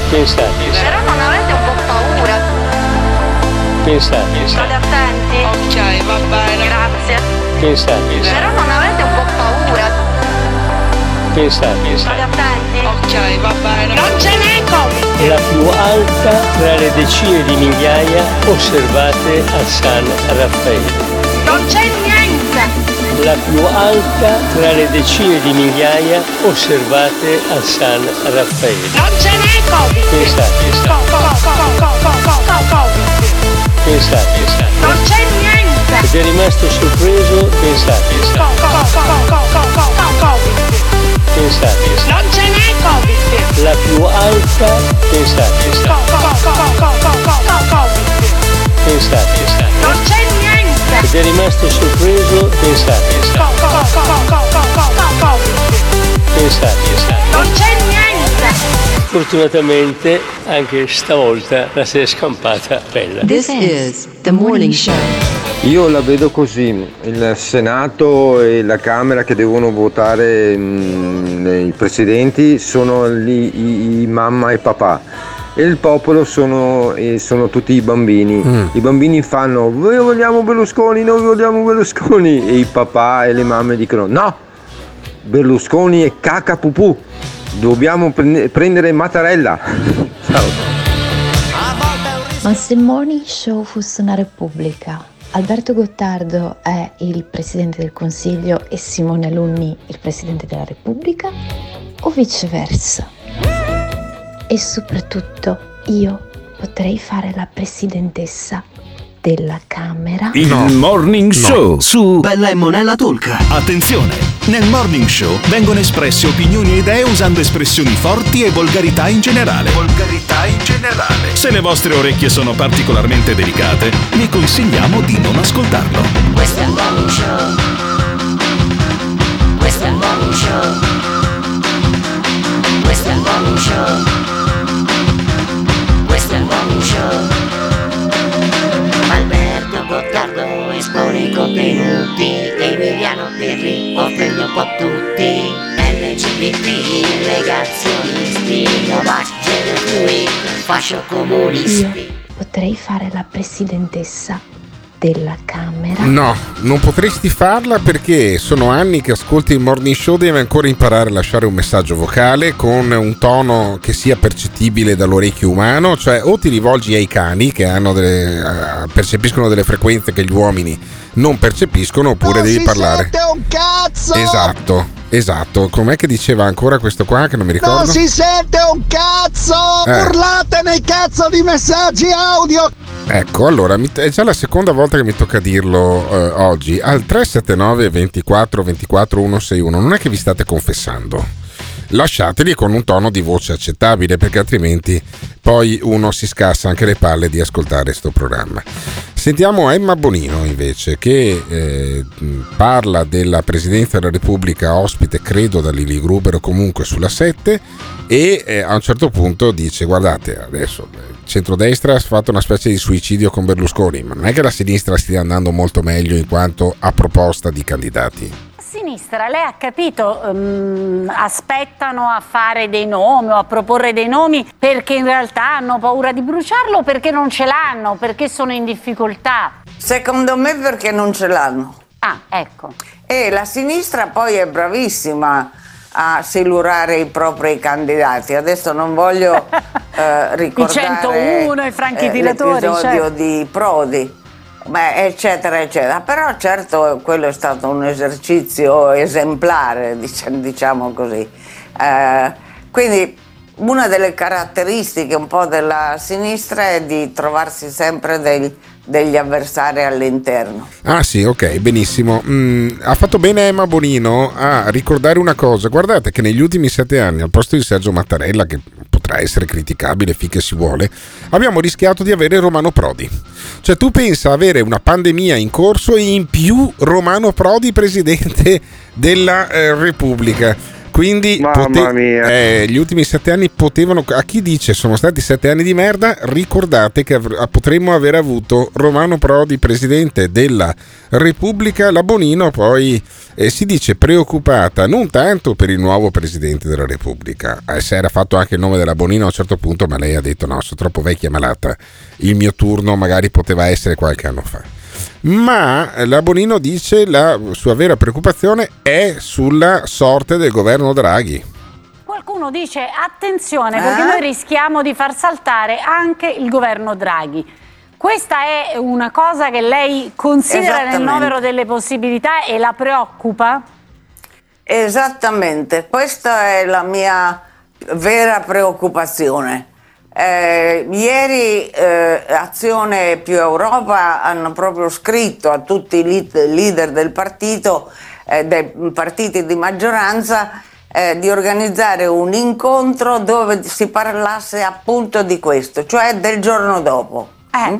Pensate. Però non avete un po' paura. Pensate. State attenti. Ok, va bene. Grazie. Pensate. Però non avete un po' paura. Pensate. State attenti. Ok, va bene. Non ce n'è Covid. La più alta tra le decine di migliaia osservate a San Raffaele. Non c'è niente. La più alta tra le decine di migliaia osservate a San Raffaele. Non ce n'è Covid. Pensate. Pensate. Non c'è niente. Ed è rimasto sorpreso, pensate. Pensate. Non ce n'è Covid. La più alta, pensate. Pensate. Non c'è niente. Ed è rimasto sorpreso, pensate. Pensate. Non c'è niente. Fortunatamente anche stavolta la si è scampata bella. This is the morning show. Io la vedo così, il Senato e la Camera che devono votare mh, i presidenti sono lì i, i mamma e papà e il popolo sono, sono tutti i bambini. Mm. I bambini fanno noi vogliamo Berlusconi, noi vogliamo Berlusconi e i papà e le mamme dicono no, Berlusconi è caca pupù, dobbiamo prende- prendere Mattarella. Ciao. Ma se il morning show fosse una repubblica, Alberto Gottardo è il Presidente del Consiglio e Simone Alunni il Presidente della Repubblica? O viceversa? E soprattutto io potrei fare la Presidentessa della Camera? Il Morning Show su Bella e Monella Talk. Attenzione! Nel Morning Show vengono espresse opinioni e idee usando espressioni forti e volgarità in generale. Volgarità in generale. Se le vostre orecchie sono particolarmente delicate, vi consigliamo di non ascoltarlo. Questo è il morning show. Questo è il morning show. Questo è il morning show. Questo è il morning show. Espone contenuti. Emiliano Pirri offende un po' tutti. LGBT, negazionisti, Novak, genere fluid, fascio comunisti. Io potrei fare la Presidentessa della Camera. No, non potresti farla perché sono anni che ascolti il morning show, devi ancora imparare a lasciare un messaggio vocale con un tono che sia percettibile dall'orecchio umano, cioè o ti rivolgi ai cani che delle, percepiscono delle frequenze che gli uomini non percepiscono, oppure non devi si parlare. sente un cazzo! Esatto. Esatto, com'è che diceva ancora questo qua che non mi ricordo? Non si sente un cazzo! Eh. Urlate nei cazzo di messaggi audio! Ecco, allora è già la seconda volta che mi tocca dirlo eh, oggi. Al 379 24 24 161 non è che vi state confessando. Lasciateli con un tono di voce accettabile perché altrimenti poi uno si scassa anche le palle di ascoltare questo programma. Sentiamo Emma Bonino invece che eh, parla della Presidenza della Repubblica ospite credo da Lili Gruber o comunque sulla 7 e eh, a un certo punto dice guardate adesso il centrodestra ha fatto una specie di suicidio con Berlusconi ma non è che la sinistra stia andando molto meglio in quanto a proposta di candidati. Sinistra, lei ha capito, ehm, aspettano a fare dei nomi o a proporre dei nomi perché in realtà hanno paura di bruciarlo o perché non ce l'hanno, perché sono in difficoltà? Secondo me perché non ce l'hanno. Ah, ecco. E la sinistra poi è bravissima a silurare i propri candidati. Adesso non voglio eh, ricordare 101, i franchi eh, tiratori, l'episodio certo. di Prodi. Beh, eccetera, eccetera. Però certo quello è stato un esercizio esemplare, dic- diciamo così. Eh, quindi una delle caratteristiche un po' della sinistra è di trovarsi sempre dei- degli avversari all'interno. Ah sì, ok, benissimo. Mm, ha fatto bene Emma Bonino a ricordare una cosa. Guardate che negli ultimi sette anni, al posto di Sergio Mattarella, che potrà essere criticabile finché si vuole, abbiamo rischiato di avere Romano Prodi. Cioè tu pensa avere una pandemia in corso e in più Romano Prodi presidente della eh, Repubblica. Quindi Mamma mia. eh, gli ultimi sette anni potevano. A chi dice sono stati sette anni di merda, ricordate che avr- potremmo aver avuto Romano Prodi presidente della Repubblica. La Bonino poi eh, si dice preoccupata non tanto per il nuovo presidente della Repubblica. Eh, si era fatto anche il nome della Bonino a un certo punto, ma lei ha detto: no, sono troppo vecchia e malata. Il mio turno magari poteva essere qualche anno fa ma la Bonino dice la sua vera preoccupazione è sulla sorte del governo Draghi. Qualcuno dice attenzione perché Eh? noi rischiamo di far saltare anche il governo Draghi. Questa è una cosa che lei considera nel novero delle possibilità e la preoccupa? Esattamente, questa è la mia vera preoccupazione. Eh, ieri eh, Azione più Europa hanno proprio scritto a tutti i lead- leader del partito, eh, dei partiti di maggioranza, eh, di organizzare un incontro dove si parlasse appunto di questo, cioè del giorno dopo. Mm?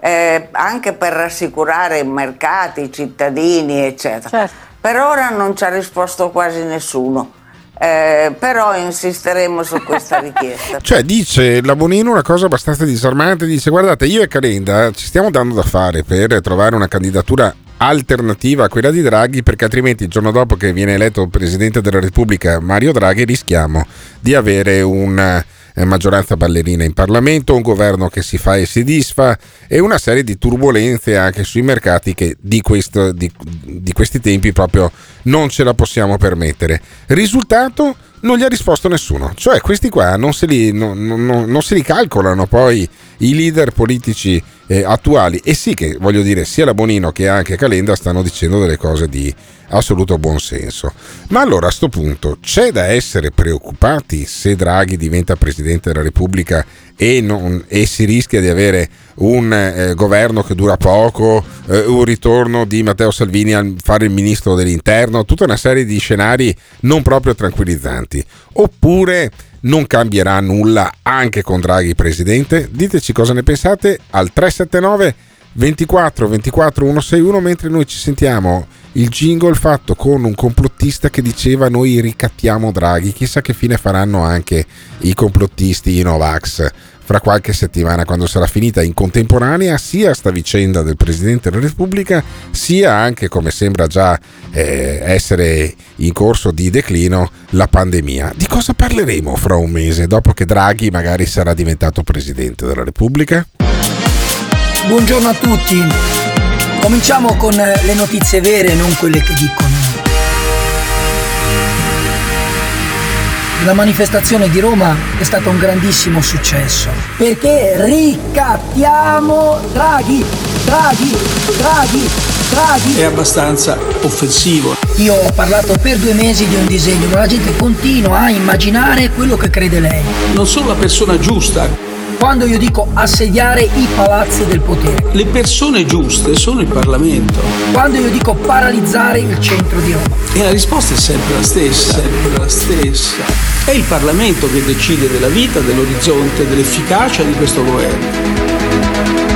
Eh, anche per rassicurare i mercati, i cittadini, eccetera. Per ora non ci ha risposto quasi nessuno. Eh, però insisteremo su questa richiesta. Cioè dice la Bonino una cosa abbastanza disarmante, dice guardate io e Calenda ci stiamo dando da fare per trovare una candidatura alternativa a quella di Draghi perché altrimenti il giorno dopo che viene eletto Presidente della Repubblica Mario Draghi rischiamo di avere eh, maggioranza ballerina in Parlamento, un governo che si fa e si disfa e una serie di turbulenze anche sui mercati che di, questo, di, di questi tempi proprio non ce la possiamo permettere. Risultato? Non gli ha risposto nessuno, cioè questi qua non se li, non- non- non- se li calcolano poi i leader politici eh, attuali e sì che voglio dire sia la Bonino che anche Calenda stanno dicendo delle cose di assoluto buonsenso. Ma allora a sto punto c'è da essere preoccupati se Draghi diventa Presidente della Repubblica e, non- e si rischia di avere un eh, governo che dura poco, eh, un ritorno di Matteo Salvini a fare il ministro dell'interno, tutta una serie di scenari non proprio tranquillizzanti. Oppure non cambierà nulla anche con Draghi presidente? Diteci cosa ne pensate al 379 24 24 161 mentre noi ci sentiamo il jingle fatto con un complottista che diceva noi ricattiamo Draghi chissà che fine faranno anche i complottisti i Novax fra qualche settimana quando sarà finita in contemporanea sia sta vicenda del Presidente della Repubblica sia anche come sembra già eh, essere in corso di declino la pandemia di cosa parleremo fra un mese dopo che Draghi magari sarà diventato Presidente della Repubblica? Buongiorno a tutti. Cominciamo con eh, le notizie vere, non quelle che dicono. La manifestazione di Roma è stata un grandissimo successo perché ricattiamo Draghi, Draghi, Draghi, Draghi. È abbastanza offensivo. Io ho parlato per due mesi di un disegno, ma la gente continua a immaginare quello che crede lei. Non sono la persona giusta. Quando io dico assediare i palazzi del potere. Le persone giuste sono il Parlamento. Quando io dico paralizzare il centro di Roma. E la risposta è sempre la stessa, sempre la stessa. È il Parlamento che decide della vita, dell'orizzonte, dell'efficacia di questo governo.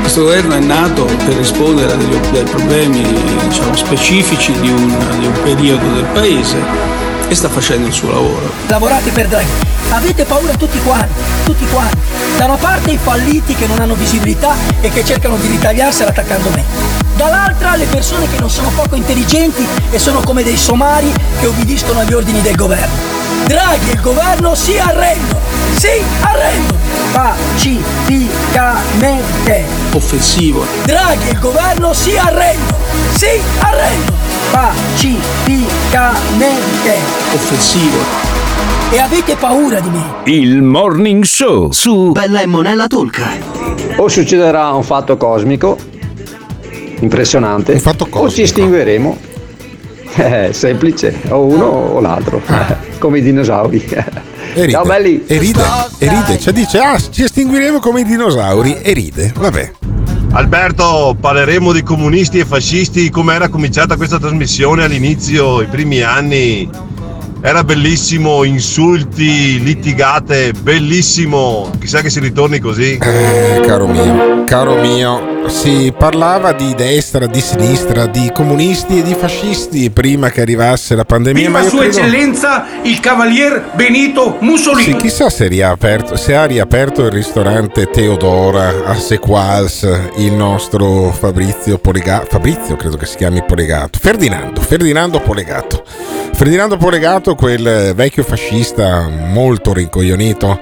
Questo governo è nato per rispondere ai problemi diciamo, specifici di un, di un periodo del Paese e sta facendo il suo lavoro. Lavorate per Draghi. Avete paura tutti quanti, tutti quanti. Da una parte i falliti che non hanno visibilità e che cercano di ritagliarsela attaccando me. Dall'altra le persone che non sono poco intelligenti e sono come dei somari che obbediscono agli ordini del governo. Draghi e il governo si arrendono, si arrendono pacificamente. Offensivo. Draghi e il governo si arrendono, si arrendono pacificamente. Offensivo. E avete paura di me. Il Morning Show su Bella e Monella Talk. O succederà un fatto cosmico impressionante, o ci estingueremo. Eh, semplice, o uno o l'altro, come i dinosauri. E ride, Ciao belli. E ride, e ride. Cioè dice, ah, ci estinguiremo come i dinosauri. E ride, vabbè. Alberto, parleremo di comunisti e fascisti, come era cominciata questa trasmissione all'inizio, i primi anni. Era bellissimo, insulti, litigate, bellissimo. Chissà che si ritorni così. Eh, caro mio, caro mio, si parlava di destra, di sinistra, di comunisti e di fascisti prima che arrivasse la pandemia. Viva ma Sua credo- Eccellenza il Cavalier Benito Mussolini. Sì, chissà se, riaperto- se ha riaperto il ristorante Teodora a Sequals il nostro Fabrizio Polegato. Fabrizio credo che si chiami Polegato. Ferdinando, Ferdinando Polegato. Ferdinando Polegato, quel vecchio fascista molto rincoglionito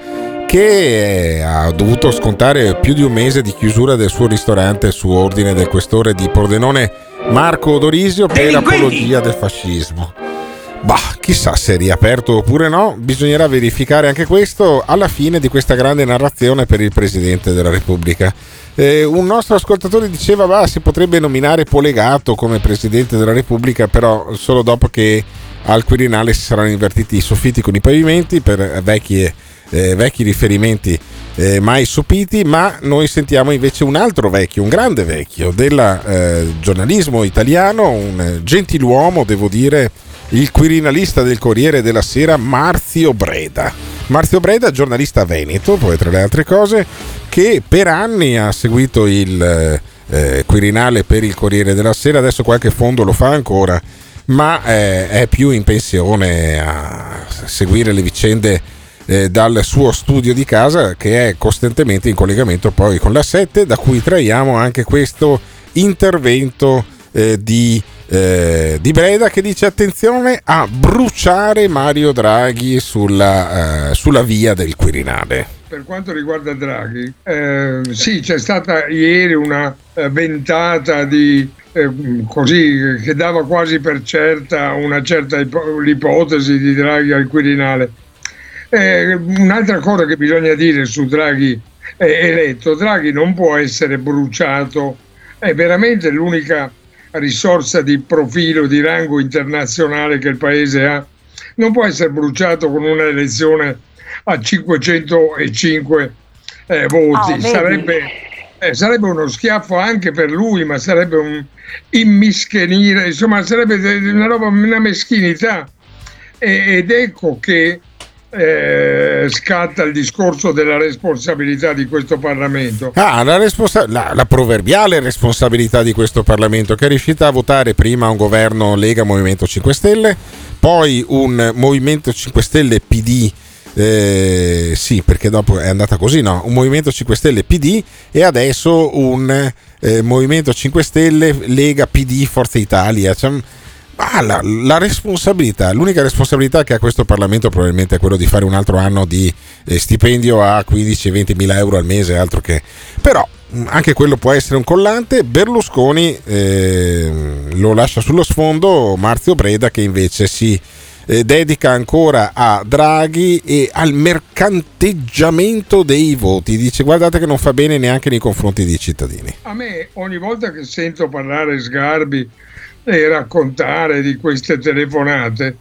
che ha dovuto scontare più di un mese di chiusura del suo ristorante su ordine del questore di Pordenone Marco Dorisio per apologia del fascismo. Bah, chissà se è riaperto oppure no, bisognerà verificare anche questo alla fine di questa grande narrazione per il Presidente della Repubblica. Eh, un nostro ascoltatore diceva, bah, si potrebbe nominare Polegato come Presidente della Repubblica, però solo dopo che al Quirinale si saranno invertiti i soffitti con i pavimenti per vecchie, eh, vecchi riferimenti eh, mai sopiti, ma noi sentiamo invece un altro vecchio, un grande vecchio del eh, giornalismo italiano, un gentiluomo, devo dire, il quirinalista del Corriere della Sera Marzio Breda. Marzio Breda, giornalista veneto, poi tra le altre cose, che per anni ha seguito il eh, Quirinale per il Corriere della Sera, adesso qualche fondo lo fa ancora, ma eh, è più in pensione a seguire le vicende eh, dal suo studio di casa che è costantemente in collegamento poi con la 7, da cui traiamo anche questo intervento eh, di, eh, di Breda che dice attenzione a bruciare Mario Draghi sulla, eh, sulla via del Quirinale. Per quanto riguarda Draghi, eh, sì, c'è stata ieri una eh, ventata di eh, così che dava quasi per certa una certa ipo- l'ipotesi di Draghi al Quirinale. Eh, un'altra cosa che bisogna dire su Draghi eh, eletto, Draghi non può essere bruciato, è veramente l'unica risorsa di profilo, di rango internazionale che il Paese ha, non può essere bruciato con una elezione a 505 eh, voti. Oh, sarebbe, eh, sarebbe uno schiaffo anche per lui, ma sarebbe un immischenire, insomma, sarebbe una roba, una meschinità. E- ed ecco che eh, scatta il discorso della responsabilità di questo Parlamento. Ah, la, responsa- la- la proverbiale responsabilità di questo Parlamento che è riuscita a votare prima un governo Lega Movimento 5 Stelle, poi un Movimento 5 Stelle PD. Eh, sì, perché dopo è andata così, no? Un Movimento 5 Stelle PD e adesso un eh, Movimento 5 Stelle Lega PD Forza Italia. Cioè, ah, la, la responsabilità, l'unica responsabilità che ha questo Parlamento probabilmente è quello di fare un altro anno di eh, stipendio a 15-20 mila euro al mese, altro che... Però anche quello può essere un collante. Berlusconi eh, lo lascia sullo sfondo, Marzio Breda che invece si eh, dedica ancora a Draghi e al mercanteggiamento dei voti. Dice guardate che non fa bene neanche nei confronti dei cittadini. A me ogni volta che sento parlare Sgarbi e raccontare di queste telefonate,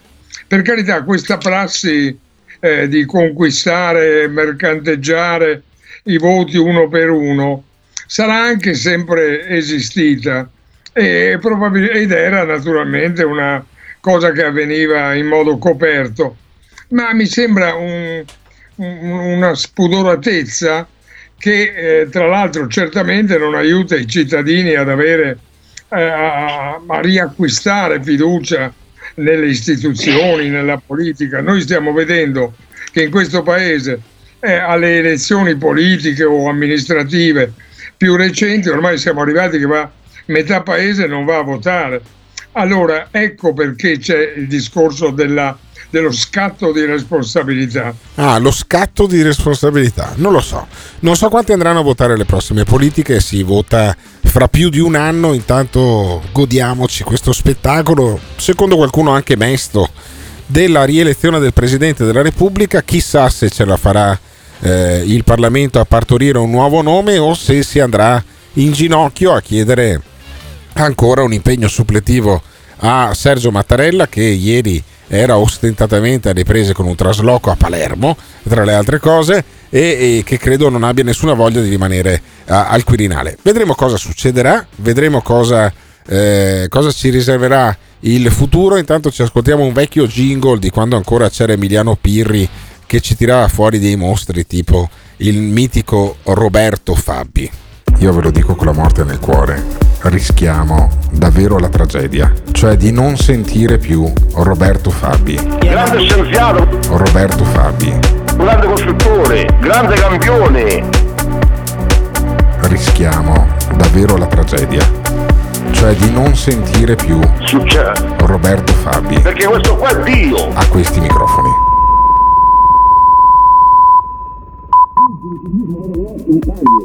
per carità questa prassi eh, di conquistare, mercanteggiare i voti uno per uno sarà anche sempre esistita e probabil- ed era naturalmente una cosa che avveniva in modo coperto, ma mi sembra un, un, una spudoratezza che eh, tra l'altro certamente non aiuta i cittadini ad avere eh, a, a riacquistare fiducia nelle istituzioni, nella politica. Noi stiamo vedendo che in questo paese eh, alle elezioni politiche o amministrative più recenti ormai siamo arrivati che va, metà paese non va a votare. Allora ecco perché c'è il discorso della, dello scatto di responsabilità. Ah, lo scatto di responsabilità, non lo so. Non so quanti andranno a votare le prossime politiche, si vota fra più di un anno, intanto godiamoci questo spettacolo, secondo qualcuno anche mesto, della rielezione del Presidente della Repubblica, chissà se ce la farà eh, il Parlamento a partorire un nuovo nome o se si andrà in ginocchio a chiedere ancora un impegno suppletivo a Sergio Mattarella che ieri era ostentatamente alle prese con un trasloco a Palermo, tra le altre cose, e, e che credo non abbia nessuna voglia di rimanere a, al Quirinale. Vedremo cosa succederà, vedremo cosa, eh, cosa ci riserverà il futuro. Intanto ci ascoltiamo un vecchio jingle di quando ancora c'era Emiliano Pirri che ci tirava fuori dei mostri tipo il mitico Roberto Fabi. Io ve lo dico con la morte nel cuore rischiamo davvero la tragedia, cioè di non sentire più Roberto Fabi. Grande scienziato, Roberto Fabi. grande costruttore, grande campione. Rischiamo davvero la tragedia, cioè di non sentire più Succede. Roberto Fabi Perché questo qua è Dio. a questi microfoni.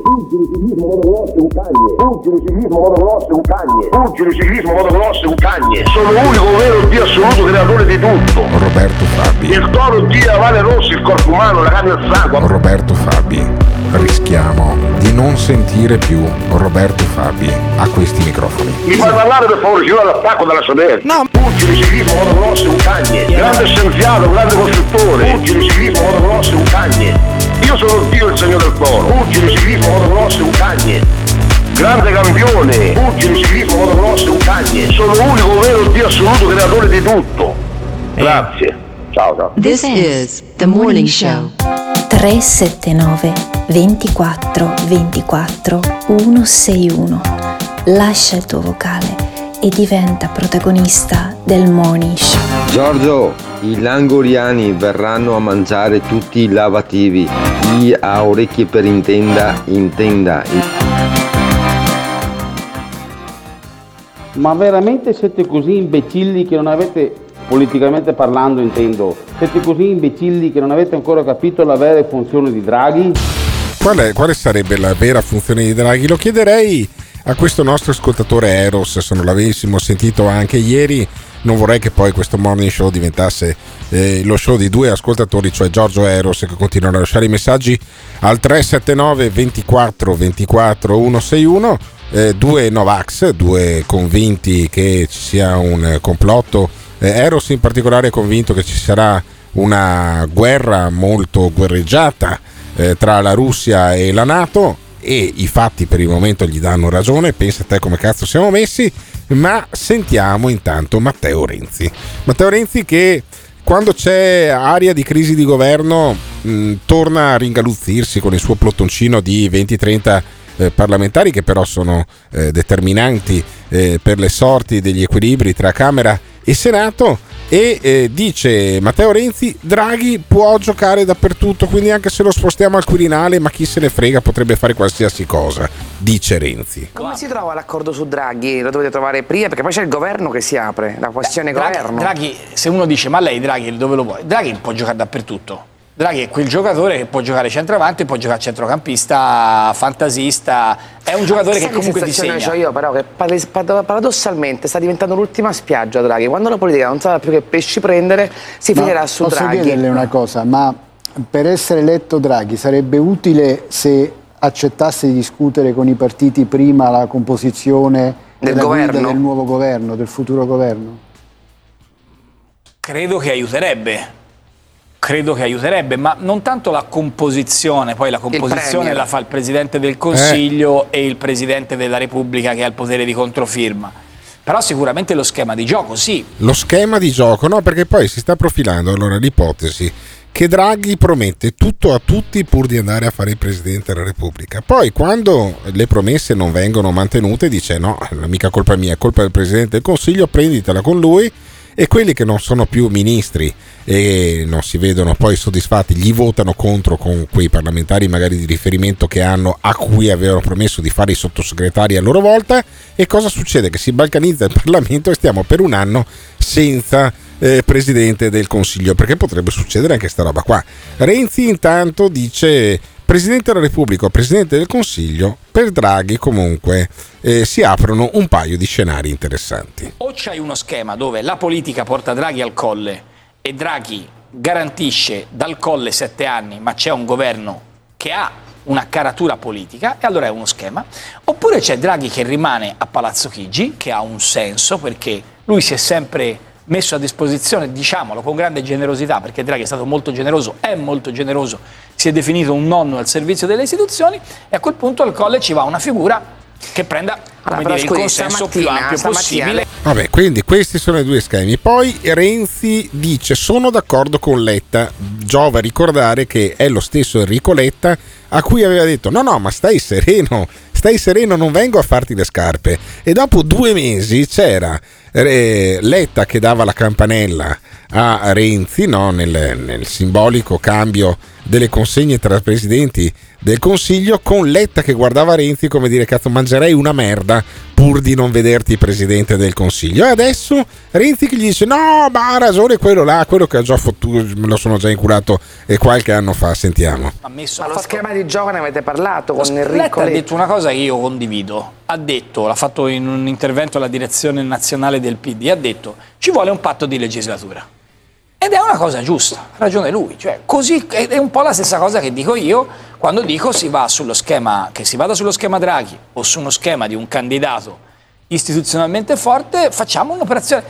Pugile ciclismo motocross è un cagne. Pugile ciclismo motocross è un cagne. Sono l'unico vero Dio assoluto creatore di tutto. Roberto Fabi. Il toro Dio la Vale Rossi, il corpo umano, la carne il sangue. Roberto Fabi. Rischiamo di non sentire più Roberto Fabi a questi microfoni. Mi fai parlare per favore, io l'attacco dalla sodera. No. Pugile ciclismo motocross è un cagne. Grande scienziato, grande costruttore. Pugile ciclismo motocross è un cagne. Io sono Dio il segno del toro. Pugile ciclismo motocross cagne. Grande campione, pugile ciclismo motocross è un cagne. Sono l'unico vero Dio assoluto creatore di tutto. Grazie. Ciao ciao. This is the morning show. 379 24 24 161. Lascia il tuo vocale e diventa protagonista del morning show. Giorgio, i langoriani verranno a mangiare tutti i lavativi. Chi ha orecchie per intenda, intenda. Ma veramente siete così imbecilli che non avete, politicamente parlando intendo, siete così imbecilli che non avete ancora capito la vera funzione di Draghi? Qual è- quale sarebbe la vera funzione di Draghi? Lo chiederei a questo nostro ascoltatore Eros, se non l'avessimo sentito anche ieri. Non vorrei che poi questo morning show diventasse eh, lo show di due ascoltatori, cioè Giorgio Eros, che continuano a lasciare i messaggi al 379 24 24 161. Eh, due Novax, due convinti che ci sia un complotto. Eh, Eros in particolare è convinto che ci sarà una guerra molto guerreggiata eh, tra la Russia e la Nato e i fatti per il momento gli danno ragione, pensa a te come cazzo siamo messi, ma sentiamo intanto Matteo Renzi. Matteo Renzi che quando c'è aria di crisi di governo mh, torna a ringaluzzirsi con il suo plottoncino di 20-30 eh, parlamentari che però sono eh, determinanti eh, per le sorti degli equilibri tra Camera e Senato e eh, dice Matteo Renzi Draghi può giocare dappertutto quindi anche se lo spostiamo al Quirinale ma chi se ne frega potrebbe fare qualsiasi cosa dice Renzi Come si trova l'accordo su Draghi? Lo dovete trovare prima perché poi c'è il governo che si apre, la questione Draghi, governo. Draghi, se uno dice ma lei Draghi dove lo vuoi? Draghi può giocare dappertutto. Draghi è quel giocatore che può giocare centravanti, può giocare centrocampista, fantasista, è un giocatore che Sai comunque sensazione disegna. c'ho io però che paradossalmente sta diventando l'ultima spiaggia Draghi. Quando la politica non sa più che pesci prendere, si Ma finirà su posso Draghi. chiederle una cosa, ma per essere eletto Draghi sarebbe utile se accettasse di discutere con i partiti prima la composizione Del governo? del nuovo governo, del futuro governo? Credo che aiuterebbe. Credo che aiuterebbe, ma non tanto la composizione, poi la composizione la fa il Presidente del Consiglio e il Presidente della Repubblica che ha il potere di controfirma. Però sicuramente lo schema di gioco, sì. Lo schema di gioco, no? Perché poi si sta profilando allora l'ipotesi che Draghi promette tutto a tutti pur di andare a fare il Presidente della Repubblica. Poi quando le promesse non vengono mantenute dice no, non è mica colpa mia, è colpa del Presidente del Consiglio, prenditela con lui e quelli che non sono più ministri e non si vedono poi soddisfatti gli votano contro con quei parlamentari magari di riferimento che hanno a cui avevano promesso di fare i sottosegretari a loro volta e cosa succede? Che si balcanizza il Parlamento e stiamo per un anno senza eh, Presidente del Consiglio perché potrebbe succedere anche sta roba qua Renzi intanto dice Presidente della Repubblica o Presidente del Consiglio per Draghi comunque eh, si aprono un paio di scenari interessanti O c'hai uno schema dove la politica porta Draghi al colle e Draghi garantisce dal colle sette anni, ma c'è un governo che ha una caratura politica e allora è uno schema. Oppure c'è Draghi che rimane a Palazzo Chigi, che ha un senso perché lui si è sempre messo a disposizione, diciamolo, con grande generosità, perché Draghi è stato molto generoso, è molto generoso, si è definito un nonno al servizio delle istituzioni e a quel punto al colle ci va una figura che prenda come Allora, dire, il scusi, consenso più ampio stamattina possibile. Vabbè, quindi questi sono i due schemi. Poi Renzi dice: Sono d'accordo con Letta. Giova ricordare che è lo stesso Enrico Letta a cui aveva detto: No, no, ma stai sereno, stai sereno, non vengo a farti le scarpe. E dopo due mesi c'era eh, Letta che dava la campanella a Renzi no? nel, nel simbolico cambio delle consegne tra presidenti del Consiglio con Letta che guardava Renzi come dire cazzo mangerei una merda pur di non vederti presidente del Consiglio e adesso Renzi che gli dice no ma ha ragione quello là quello che ho già fottuto me lo sono già inculato eh, qualche anno fa sentiamo Ha messo, Ma ha lo fatto- schema di gioco ne avete parlato con Letta Enrico ha Letta? detto una cosa che io condivido. Ha detto, l'ha fatto in un intervento alla direzione nazionale del PD, ha detto ci vuole un patto di legislatura. Ed è una cosa giusta, ha ragione lui. Cioè, così è un po' la stessa cosa che dico io quando dico si va sullo schema, che si vada sullo schema Draghi o su uno schema di un candidato istituzionalmente forte, facciamo un'operazione.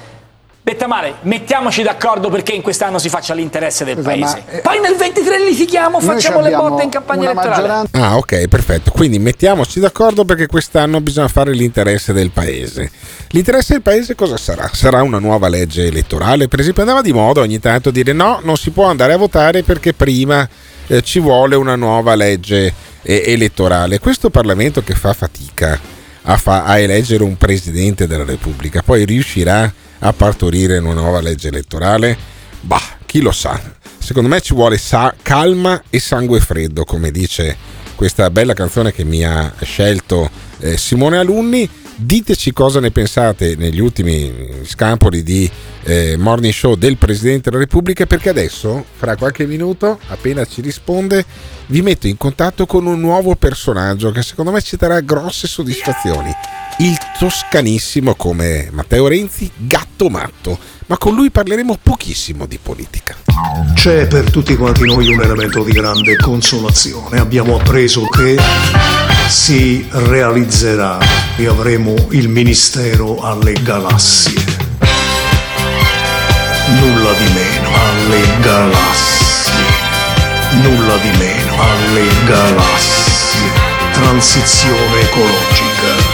Detta male, mettiamoci d'accordo perché in quest'anno si faccia l'interesse del Scusa, paese. ma, eh, Poi nel 23 litighiamo, facciamo le botte in campagna elettorale. maggioranza- Ah, ok, perfetto. Quindi mettiamoci d'accordo perché quest'anno bisogna fare l'interesse del paese. L'interesse del paese cosa sarà? Sarà una nuova legge elettorale? Per esempio, andava di moda ogni tanto dire no, non si può andare a votare perché prima eh, ci vuole una nuova legge eh, elettorale. Questo Parlamento che fa fatica a, fa- a eleggere un presidente della Repubblica, poi riuscirà a partorire una nuova legge elettorale? Bah, chi lo sa. Secondo me ci vuole sa- calma e sangue freddo, come dice questa bella canzone che mi ha scelto eh, Simone Alunni. Diteci cosa ne pensate negli ultimi scampoli di eh, Morning Show del Presidente della Repubblica perché adesso, fra qualche minuto, appena ci risponde, vi metto in contatto con un nuovo personaggio che secondo me ci darà grosse soddisfazioni. Il toscanissimo come Matteo Renzi, gatto matto, ma con lui parleremo pochissimo di politica. C'è per tutti quanti noi un elemento di grande consolazione. Abbiamo appreso che si realizzerà e avremo il ministero alle galassie. Nulla di meno alle galassie. Nulla di meno alle galassie. Transizione ecologica.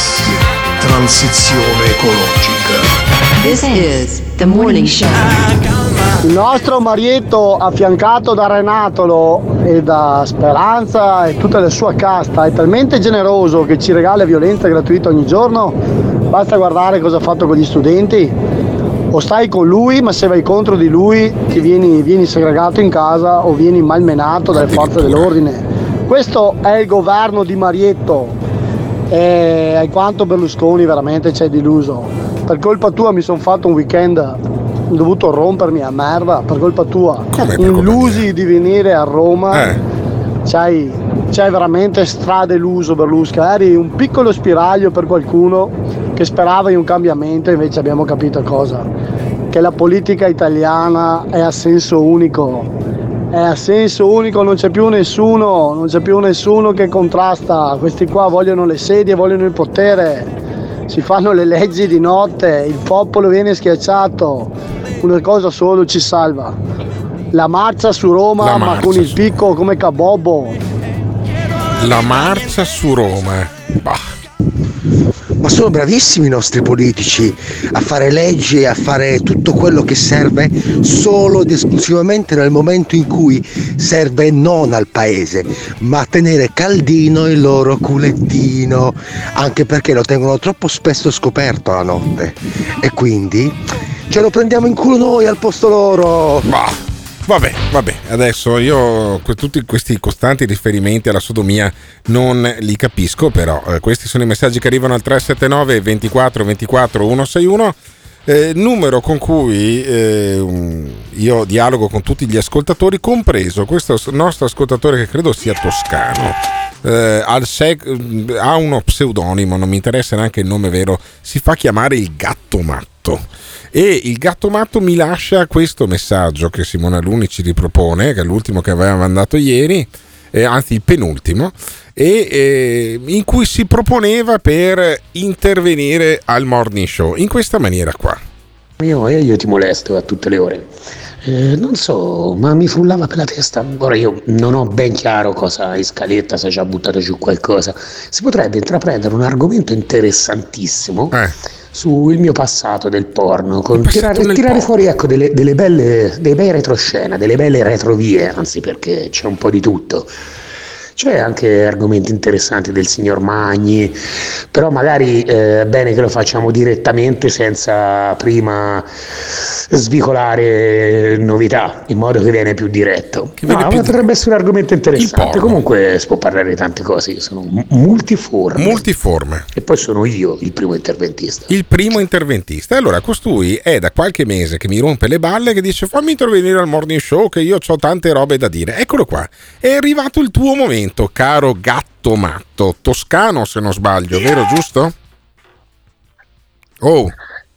Transizione ecologica. This is the morning show. Il nostro Marietto, affiancato da Renatolo e da Speranza e tutta la sua casta, è talmente generoso che ci regala violenza gratuita ogni giorno. Basta guardare cosa ha fatto con gli studenti. O stai con lui, ma se vai contro di lui ti vieni, vieni segregato in casa o vieni malmenato dalle forze dell'ordine. Questo è il governo di Marietto e alquanto Berlusconi veramente ci hai deluso. Per colpa tua mi sono fatto un weekend ho dovuto rompermi a merda per colpa tua. Illusi di venire a Roma. C'hai, c'hai veramente stradeluso Berlusconi. Eri un piccolo spiraglio per qualcuno che sperava in un cambiamento, invece abbiamo capito cosa? Che la politica italiana è a senso unico. È a senso unico, non c'è più nessuno, non c'è più nessuno che contrasta. Questi qua vogliono le sedie, vogliono il potere si fanno le leggi di notte, il popolo viene schiacciato, una cosa solo ci salva. La marcia su Roma, La ma marcia con il picco come Cabobbo. La marcia su Roma. Bah. Sono bravissimi i nostri politici a fare leggi e a fare tutto quello che serve solo ed esclusivamente nel momento in cui serve non al paese, ma a tenere caldino il loro culettino, anche perché lo tengono troppo spesso scoperto la notte. E quindi ce lo prendiamo in culo noi al posto loro. Bah. Vabbè, vabbè, adesso io tutti questi costanti riferimenti alla sodomia non li capisco, però eh, questi sono i messaggi che arrivano al 379 24 24 161. eh, numero con cui eh, io dialogo con tutti gli ascoltatori, compreso questo nostro ascoltatore che credo sia toscano. eh, sec- ha uno pseudonimo, non mi interessa neanche il nome vero, si fa chiamare il gatto matto. E il gatto matto mi lascia questo messaggio che Simona Luni ci ripropone, che è l'ultimo che aveva mandato ieri, eh, anzi il penultimo, e eh, in cui si proponeva per intervenire al morning show in questa maniera qua. Io, eh, io ti molesto a tutte le ore. Eh, non so, ma mi frullava per la testa. Ora io non ho ben chiaro cosa in scaletta, se ci ha buttato giù qualcosa. Si potrebbe intraprendere un argomento interessantissimo sul mio passato del porno, con passato tirare, tirare porno. fuori ecco, delle, delle belle, dei bei retroscena, delle belle retrovie, anzi perché c'è un po' di tutto. C'è anche argomenti interessanti del signor Magni, però magari eh, è bene che lo facciamo direttamente senza prima svicolare novità, in modo che viene più diretto. viene No, più potrebbe essere un argomento interessante. Comunque si può parlare di tante cose, sono mu- multiforme. Multiforme. E poi sono io il primo interventista. Il primo interventista. Allora costui è da qualche mese che mi rompe le balle che dice fammi intervenire al morning show che io ho tante robe da dire. Eccolo qua. È arrivato il tuo momento, caro gatto matto. Toscano se non sbaglio, vero giusto? Oh.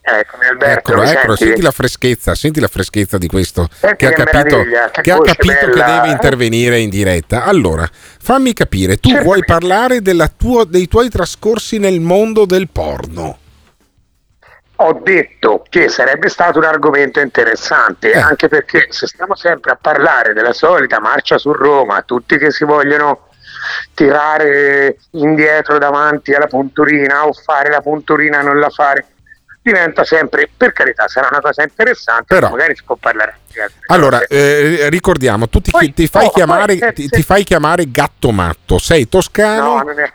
Eccomi Alberto, Eccolo, eccolo, senti? la freschezza, senti la freschezza di questo Senti che ha capito, che che, ha capito che deve intervenire in diretta. Allora, fammi capire, tu Certo. vuoi parlare della tua- dei tuoi trascorsi nel mondo del porno? Ho detto che sarebbe stato un argomento interessante, Eh. anche perché se stiamo sempre a parlare della solita marcia su Roma, tutti che si vogliono tirare indietro davanti alla punturina o fare la punturina non la fare, diventa sempre, per carità, sarà una cosa interessante, Però- magari si può parlare di altre Allora, eh, ricordiamo, tu ti, Poi- ti fai oh, chiamare, poi se- ti, se- ti fai chiamare gatto matto, sei toscano? No, non è...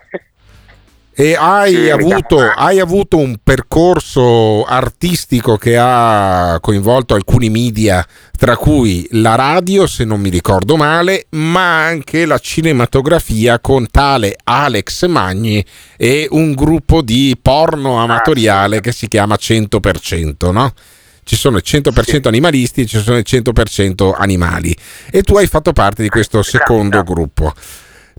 e hai, Sì, avuto, chiamo- hai avuto un percorso artistico che ha coinvolto alcuni media, tra cui la radio, se non mi ricordo male, ma anche la cinematografia con tale Alex Magni e un gruppo di porno amatoriale che si chiama 100%, no? Ci sono il 100% animalisti e ci sono il 100% animali. E tu hai fatto parte di questo secondo gruppo.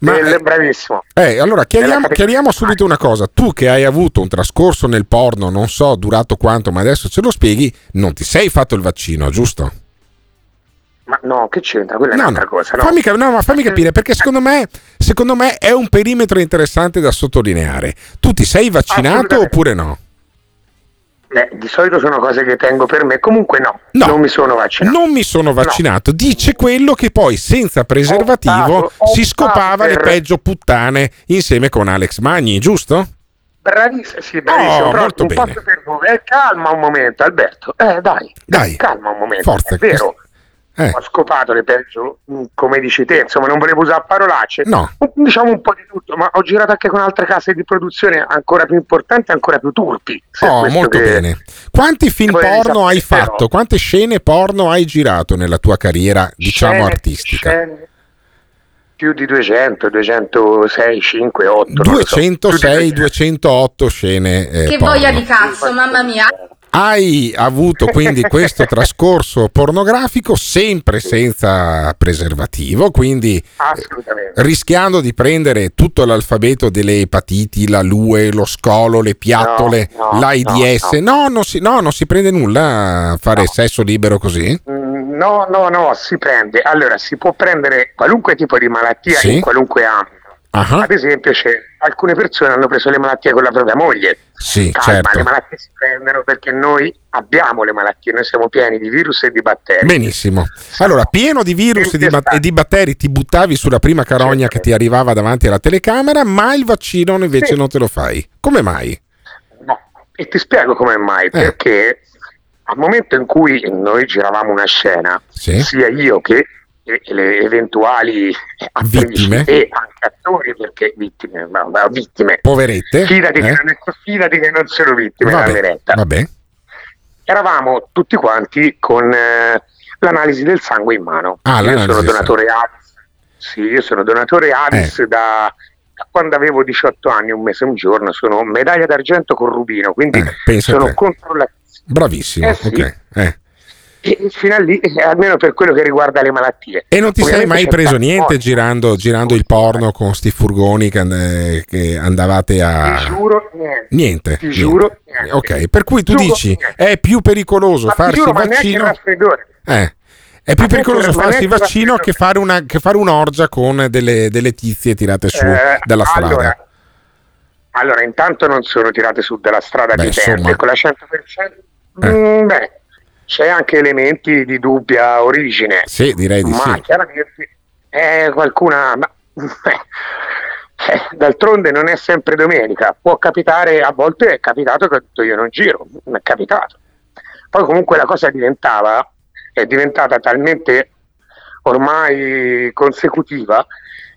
Ma, Belle, bravissimo. eh, allora chiariamo, chiariamo subito una cosa. Tu che hai avuto un trascorso nel porno, non so durato quanto, ma adesso ce lo spieghi, non ti sei fatto il vaccino, giusto? Ma no, che c'entra? Quella è No, un'altra no. cosa, no? Fammi, cap- no, ma fammi capire, perché secondo me, secondo me è un perimetro interessante da sottolineare. Tu ti sei vaccinato oppure no? Eh, di solito sono cose che tengo per me, comunque no, non mi sono vaccinato. Non mi sono vaccinato. Dice quello che poi senza preservativo Optato- si scopava le per- peggio puttane insieme con Alex Magni, giusto? Bravissimo, sì, bravissimo. Oh, molto un bene. per voi. Eh, calma un momento, Alberto. Eh, dai, Dai. calma un momento. Forza, È vero. Eh. Ho scopato le peggio, come dici te, insomma, non volevo usare parolacce. No. Diciamo un po' di tutto, ma ho girato anche con altre case di produzione ancora più importanti, ancora più turpi. Oh, molto che- bene. Quanti film porno hai sapete, fatto? Quante scene porno hai girato nella tua carriera, diciamo, Scene- artistica? scene Più di 200, 206, 5, 8. 206, 208 scene. eh, Che porno. voglia di cazzo, mamma mia. Hai avuto quindi questo trascorso pornografico sempre senza preservativo, quindi Assolutamente. rischiando di prendere tutto l'alfabeto delle epatiti, la lue, lo scolo, le piattole, No, no, l'AIDS. No, non si, no, non si prende nulla a fare sesso libero così? Mm, No, no, no, si prende. Allora, si può prendere qualunque tipo di malattia Sì. in qualunque ambito. Ah, Ad esempio, c'è, alcune persone hanno preso le malattie con la propria moglie. Sì, Calma, certo. le malattie si prendono perché noi abbiamo le malattie, noi siamo pieni di virus e di batteri. Benissimo. Allora, pieno di virus e di, bat- e di batteri, ti buttavi sulla prima carogna che ti arrivava davanti alla telecamera, ma il vaccino invece Sì. non te lo fai. Come mai? E ti spiego come mai, Eh. perché al momento in cui noi giravamo una scena, Sì. sia io che le eventuali Vittime? e anche attori, perché vittime, ma, ma vittime, Poverette? fidati, Eh? che non, fidati che non sono vittime, Vabbè, vabbè. Eravamo tutti quanti con eh, l'analisi del sangue in mano. Ah, io sono donatore Avis. Sì, io sono donatore Avis Eh. da, da quando avevo 18 anni, un mese e un giorno, sono medaglia d'argento con rubino, quindi Eh, sono controllato. Bravissimo, Eh sì. ok. Fino a lì, eh, almeno per quello che riguarda le malattie. E non ti sei Ovviamente mai c'è preso niente girando, girando il porno con sti furgoni che, che andavate a... Ti giuro, niente. Niente. Ti giuro, niente. Ok, per cui tu Giuro, dici niente. è più pericoloso Ma farsi giuro, ma vaccino... raffreddore. Eh, è più Ma pericoloso ma farsi il vaccino che fare, una, che fare un'orgia con delle, delle tizie tirate su Eh, dalla strada. Allora, allora, intanto non sono tirate su dalla strada Beh, dipende, insomma. con la 100%. Eh. Mm, beh, c'è anche elementi di dubbia origine. Sì, direi di ma sì. chiaramente è qualcuna. ma- eh, d'altronde non è sempre domenica, può capitare, a volte è capitato che ho detto io non giro, è capitato. Poi comunque la cosa diventava, è diventata talmente ormai consecutiva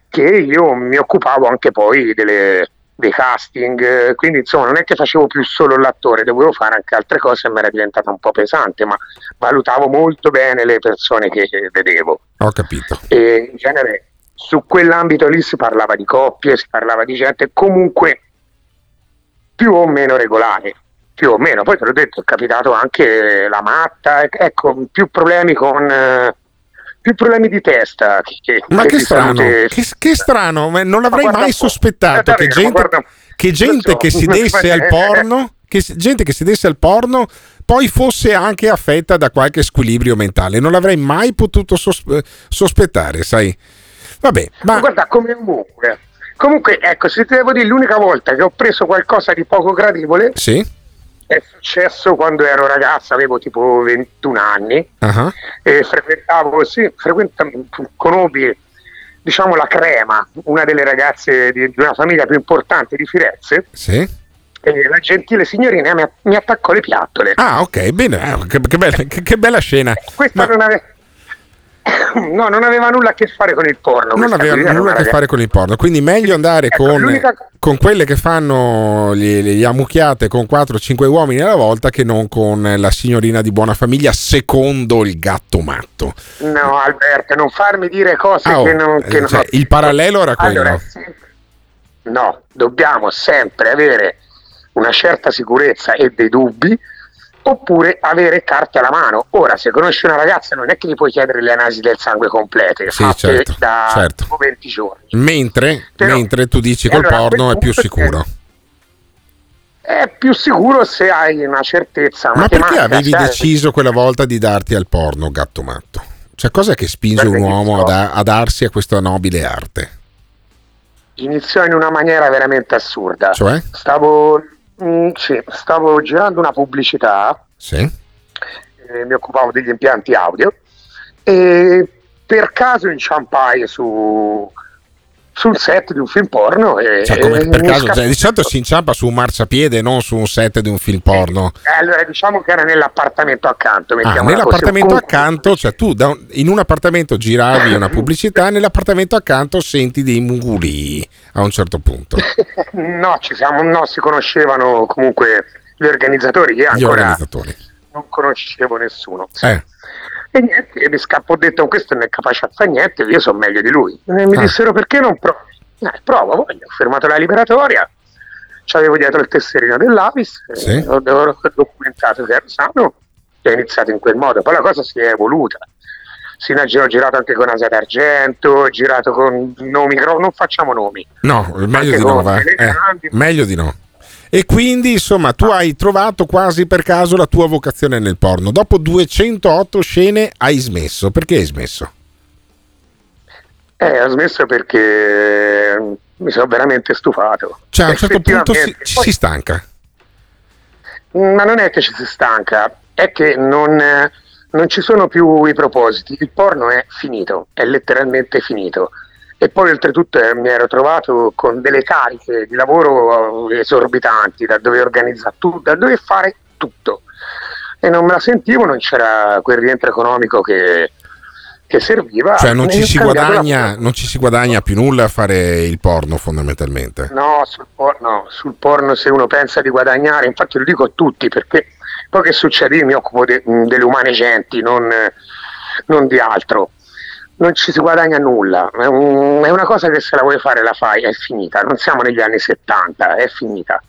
che io mi occupavo anche poi delle- dei casting, eh, quindi insomma non è che facevo più solo l'attore, dovevo fare anche altre cose e mi era diventata un po' pesante, ma valutavo molto bene le persone che vedevo Ho capito. e in genere su quell'ambito lì si parlava di coppie, si parlava di gente comunque più o meno regolare, più o meno, poi te l'ho detto, è capitato anche la matta, ec- ecco, più problemi con... eh, più problemi di testa che, Ma che che strano, salute. che, che strano, ma non l'avrei guarda mai sospettato Eh, che gente, guarda- che, gente so, che si desse al porno, che gente che si desse al porno, poi fosse anche affetta da qualche squilibrio mentale. Non l'avrei mai potuto sos- eh, sospettare, sai? Vabbè, Ma guarda, come ovunque. Comunque, ecco, se ti devo dire, l'unica volta che ho preso qualcosa di poco gradevole sì? È successo quando ero ragazzo, avevo tipo 21 anni Ah, e frequentavo, sì, frequenta- conobbi diciamo la crema, una delle ragazze di, di una famiglia più importante di Firenze Sì? e la gentile signorina mi, attaccò le piattole. Ah, ok, bene, eh, che, che bella, che- che bella scena. Questa non, ave- no, non aveva nulla a che fare con il porno. Non aveva nulla a che ragazza- fare con il porno, quindi meglio andare Ecco, con, l'unica- con quelle che fanno gli, gli ammucchiate con 4-5 uomini alla volta che non con la signorina di buona famiglia secondo il gatto matto. No, Alberto, non farmi dire cose Ah, oh, che non... Che eh, non- cioè, il parallelo era quello. Allora, no, dobbiamo sempre avere una certa sicurezza e dei dubbi oppure avere carte alla mano. Ora, se conosci una ragazza non è che gli puoi chiedere le analisi del sangue complete, Sì, fatte certo, da certo. tipo 20 giorni. mentre, Però- mentre tu dici col allora, porno è più sicuro. È più sicuro se hai una certezza Ma perché avevi sai? deciso quella volta di darti al porno, gatto matto? Cioè, cosa che spinge un uomo a, da- a darsi a questa nobile arte? iniziò in una maniera veramente assurda. Cioè? Stavo, mm, sì, stavo girando una pubblicità, Sì? eh, mi occupavo degli impianti audio e per caso inciampai su sul set di un film porno. E, Cioè, come per caso, mi cioè, di solito si inciampa su un marciapiede, non su un set di un film porno. Eh, Allora diciamo che era nell'appartamento accanto. Ah, così. nell'appartamento Comunque- accanto, cioè tu un- in un appartamento giravi una pubblicità, nell'appartamento accanto senti dei muguli a un certo punto. No, ci siamo, no, si conoscevano comunque gli organizzatori. Io Gli ancora organizzatori. non conoscevo nessuno. Eh. E niente, io mi scappo ho detto questo non è capace a fare niente, io sono meglio di lui. E mi Ah. dissero perché non provi? Eh, provo, voglio. Ho fermato la liberatoria, c'avevo dietro il tesserino dell'Avis, eh, Sì. ho, ho documentato che ero sano e ho iniziato in quel modo. Poi la cosa si è evoluta. Ho girato- ho girato anche con Asa d'Argento, ho girato con nomi, non facciamo nomi. No, meglio di no, va. Eh, meglio di no. E quindi, insomma, tu hai trovato quasi per caso la tua vocazione nel porno. Dopo 208 scene hai smesso. Perché hai smesso? Eh, ho smesso perché mi sono veramente stufato. Cioè, a un certo punto si, ci poi- si stanca. Ma non è che ci si stanca, è che non, non ci sono più i propositi. Il porno è finito, è letteralmente finito. E poi oltretutto eh, mi ero trovato con delle cariche di lavoro eh, esorbitanti, da dover organizzare tutto, da dover fare tutto. E non me la sentivo, non c'era quel rientro economico che, che serviva. Cioè, non ci, si guadagna, non ci si guadagna più nulla a fare il porno, fondamentalmente. No sul, porno, sul porno se uno pensa di guadagnare, infatti lo dico a tutti perché poi che succede? Io mi occupo de- delle umane genti, non, non di altro. Non ci si guadagna nulla, è, un- è una cosa che se la vuoi fare la fai, è finita, non siamo negli anni 70, è finita.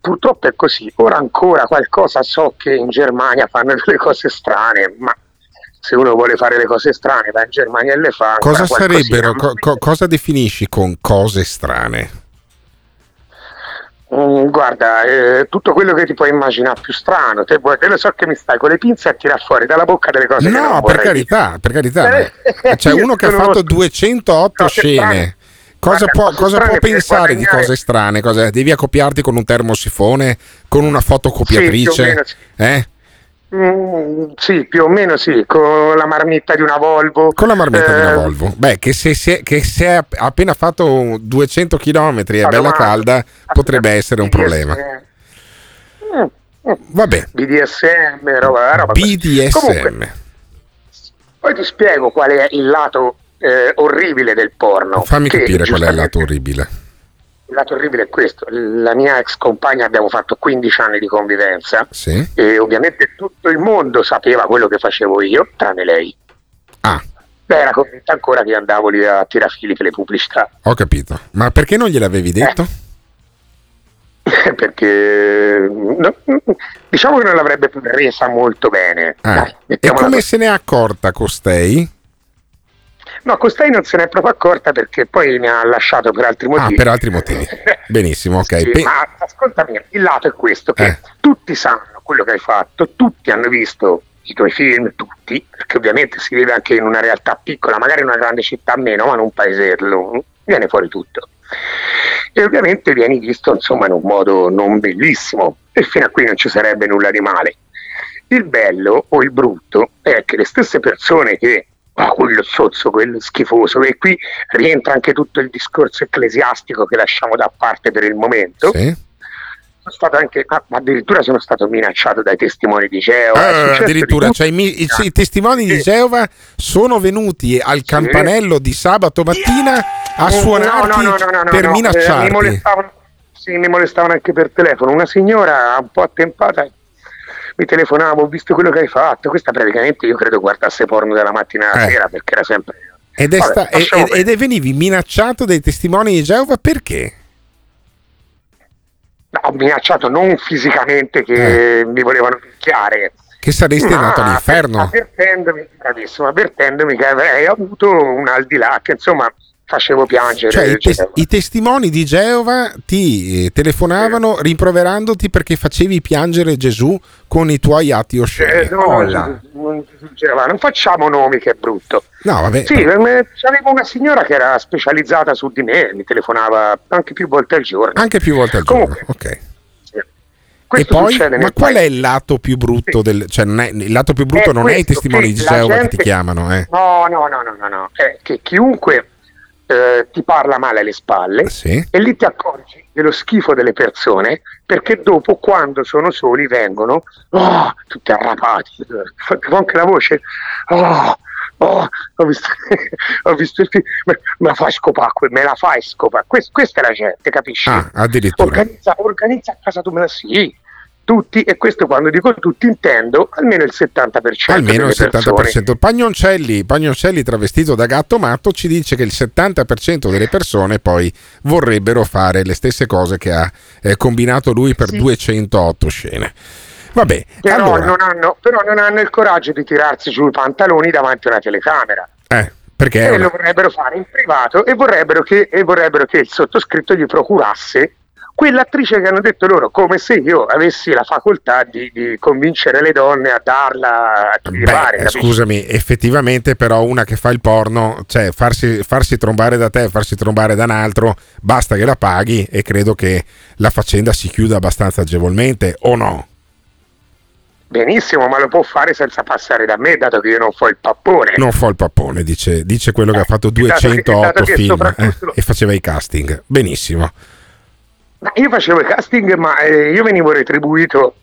Purtroppo è così, ora ancora qualcosa so che in Germania fanno delle cose strane, ma se uno vuole fare le cose strane va in Germania e le fa. Cosa sarebbero, co- cosa definisci con cose strane? Mm, guarda, eh, tutto quello che ti puoi immaginare più strano, te, te lo so che mi stai con le pinze a tirare fuori dalla bocca delle cose No, per carità, per carità. Eh, C'è uno che ha fatto 208 cose scene. Cosa Guarda, può, cosa può pensare di cose strane? Cosa- devi accoppiarti con un termosifone, con una fotocopiatrice? Sì, meno sì. eh? Mm, sì, più o meno sì, con la marmitta di una Volvo. Con la marmitta di una Eh, Volvo. Beh, che se, se- che se ha appena fatto 200 km e è bella calda, potrebbe essere un problema. Mm, Vabbè, BDSM, roba, roba. BDSM. Comunque, poi ti spiego qual è il lato eh, orribile del porno. Fammi capire qual è il lato orribile. Il lato orribile è questo, la mia ex compagna abbiamo fatto 15 anni di convivenza Sì? e ovviamente tutto il mondo sapeva quello che facevo io, tranne lei. Ah. Beh, era convinta ancora che andavo lì a tirafili per le pubblicità, Ho capito. Ma perché non gliel'avevi detto? perché no, diciamo che non l'avrebbe resa molto bene. Ah. Dai, E come così. se ne è accorta costei? No, costei non se n'è proprio accorta perché poi mi ha lasciato per altri Ah, motivi. per altri motivi. Benissimo, ok. Sì, Pe- ma ascoltami, il lato è questo, che Eh. tutti sanno quello che hai fatto, tutti hanno visto i tuoi film, tutti, perché ovviamente si vive anche in una realtà piccola, magari in una grande città meno, ma in un paesello, viene fuori tutto. E ovviamente vieni visto insomma in un modo non bellissimo e fino a qui non ci sarebbe nulla di male. Il bello o il brutto è che le stesse persone che ah, quello zozzo, quello schifoso, e qui rientra anche tutto il discorso ecclesiastico che lasciamo da parte per il momento. Sì? Sono stato anche, ah, addirittura sono stato minacciato dai testimoni di Geova. Ah, addirittura, di cioè, i, i- i testimoni di Geova sono venuti al campanello di sabato mattina a tutto. suonarti No, no, no, per no, eh, minacciarti. mi molestavano, sì, mi molestavano anche per telefono. Una signora un po' attempata mi telefonava, ho visto quello che hai fatto. Questa praticamente io credo guardasse porno dalla mattina alla Eh. sera perché era sempre. Ed, è Vabbè, sta- ed- ed venivi minacciato dai testimoni di Geova perché? No, ho minacciato non fisicamente che mi volevano picchiare. Che saresti andato all'inferno? Avvertendomi, bravissimo, avvertendomi che avrei avuto un al di là, che insomma facevo piangere. Cioè, i, tes- i testimoni di Geova ti eh, telefonavano rimproverandoti perché facevi piangere Gesù con i tuoi atti osceni. Eh, no, non, non, Geova, non facciamo nomi che è brutto. No, vabbè. Sì, per me- c'avevo una signora che era specializzata su di me, mi telefonava anche più volte al giorno. Anche più volte al giorno, ok. E Questo poi, ma qual è il lato più brutto del... Cioè, non è- il lato più brutto È non è i questo, testimoni di Geova che ti chiamano, eh. No, no, no, no, no, no. È che chiunque eh, ti parla male alle spalle Sì. e lì ti accorgi dello schifo delle persone perché dopo quando sono soli vengono oh, tutti arrapati, fa anche la voce, oh, oh, ho, visto, ho visto il film, me, la fai scopare, me la fai scopare, Quest- questa è la gente, capisci? Ah, addirittura. Organizza, organizza a casa tu me la sì, tutti, e questo quando dico tutti intendo almeno il 70% Almeno il delle persone. 70%. Pagnoncelli, Pagnoncelli travestito da gatto matto ci dice che il 70% delle persone poi vorrebbero fare le stesse cose che ha eh, combinato lui per 208 scene. Vabbè, Però, allora, non hanno, però non hanno il coraggio di tirarsi giù i pantaloni davanti a una telecamera. eh, perché e una- lo vorrebbero fare in privato e vorrebbero, che, e vorrebbero che il sottoscritto gli procurasse quell'attrice che hanno detto loro, come se io avessi la facoltà di, di convincere le donne a darla a Beh, pare. eh, scusami, effettivamente però una che fa il porno, cioè farsi, farsi trombare da te, farsi trombare da un altro, basta che la paghi e credo che la faccenda si chiuda abbastanza agevolmente, o no? Benissimo, ma lo può fare senza passare da me, dato che io non fo il pappone. Non fa il pappone, dice, dice quello che ha fatto dato che- 208 dato che film eh, e faceva i casting. Benissimo. Ma io facevo il casting, ma eh, io venivo retribuito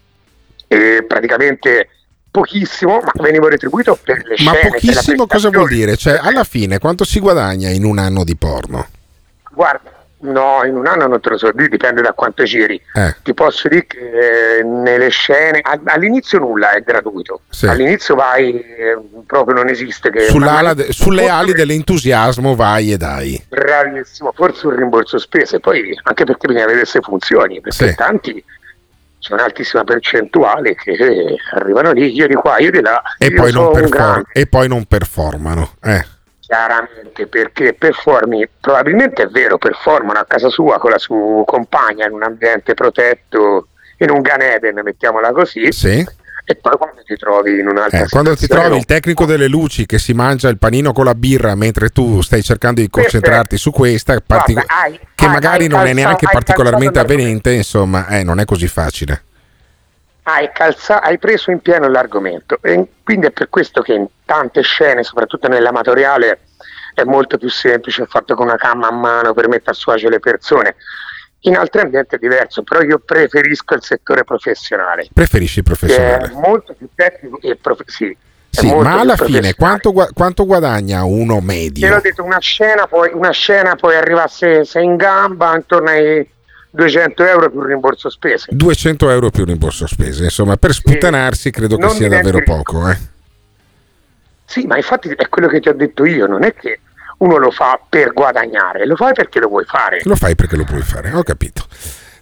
eh, praticamente pochissimo, ma venivo retribuito per le Ma scene. la pochissimo cosa vuol dire? Cioè, alla fine quanto si guadagna in un anno di porno? Guarda, no, in un anno non te lo so dire, dipende da quanto giri. Eh. Ti posso dire che eh, nelle scene, all'inizio nulla è gratuito. Sì. All'inizio vai, eh, proprio non esiste che... De- sulle ali dell'entusiasmo vai e dai. Bravissimo, forse un rimborso spese, poi anche perché bisogna vedere se funzioni, perché Sì. tanti c'è un'altissima percentuale che eh, arrivano lì, io di qua, io di là, E poi, non un perfor- grande, e poi non performano. Eh. Chiaramente, perché performi, probabilmente è vero, performano a casa sua con la sua compagna in un ambiente protetto, in un Gan Eden, mettiamola così, Sì. e poi quando ti trovi in un'altra Eh, quando ti trovi il tecnico delle luci che si mangia il panino con la birra mentre tu stai cercando di concentrarti su questa, partic- Guarda, hai- che hai- magari hai non è calzato- neanche particolarmente avvenente, insomma, eh, non è così facile. Hai, calza- hai preso in pieno l'argomento e quindi è per questo che in tante scene, soprattutto nell'amatoriale, è molto più semplice il fatto con una camera a mano per mettere a suo agio le persone. In altri ambienti è diverso, però io preferisco il settore professionale, Preferisci il che è professionale? molto più tecnico e prof- sì, Sì, ma alla fine professionale. quanto, quanto guadagna uno Te l'ho medio? detto, una scena poi, una scena poi arriva se, se in gamba intorno ai 200 euro più rimborso spese. 200 euro più rimborso spese, insomma, per sputtanarsi credo che sia davvero ricco. poco. Eh. Sì, ma infatti è quello che ti ho detto io, non è che uno lo fa per guadagnare, lo fai perché lo vuoi fare. Lo fai perché lo puoi fare, ho capito.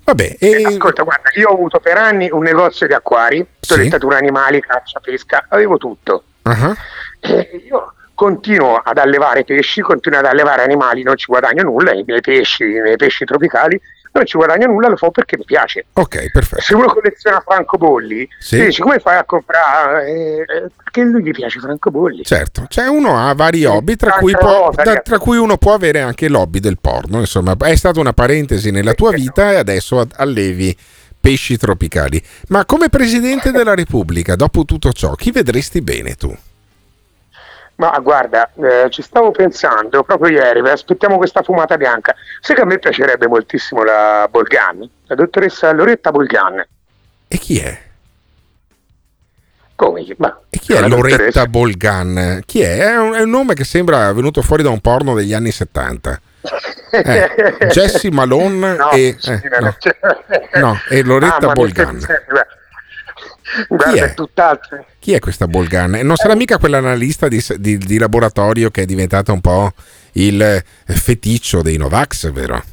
Vabbè, Eh, e Ascolta, guarda, io ho avuto per anni un negozio di acquari, toilettatura animali, caccia, pesca, avevo tutto. Ah, E io continuo ad allevare pesci, continuo ad allevare animali, non ci guadagno nulla, i miei pesci, i miei pesci tropicali, non ci guadagno nulla, lo fa perché mi piace. ok, perfetto. Se uno colleziona francobolli, Sì. ti dici come fai a comprare? Eh, eh, perché lui gli piace francobolli. Certo, cioè uno ha vari hobby, tra cui, può- da- tra cui uno può avere anche l'hobby del porno. Insomma, è stata una parentesi nella tua vita e adesso ad- allevi pesci tropicali. Ma come Presidente della Repubblica, dopo tutto ciò, chi vedresti bene tu? Ma guarda, eh, ci stavo pensando proprio ieri, aspettiamo questa fumata bianca. Sai che a me piacerebbe moltissimo la Bolgan, la dottoressa Loretta Bolgan. E chi è? Come? chi- Ma, E chi è Loretta dottoressa- Bolgan? Chi è? È un, è un nome che sembra venuto fuori da un porno degli anni 70. Eh, Jessie Malone No, e, eh, no, no. e Loretta Ah, Bolgan. Guarda, è? è tutt'altro. Chi è questa Bolgan? Non sarà mica quell'analista di, di- di laboratorio che è diventata un po' il eh, feticcio dei Novax, vero?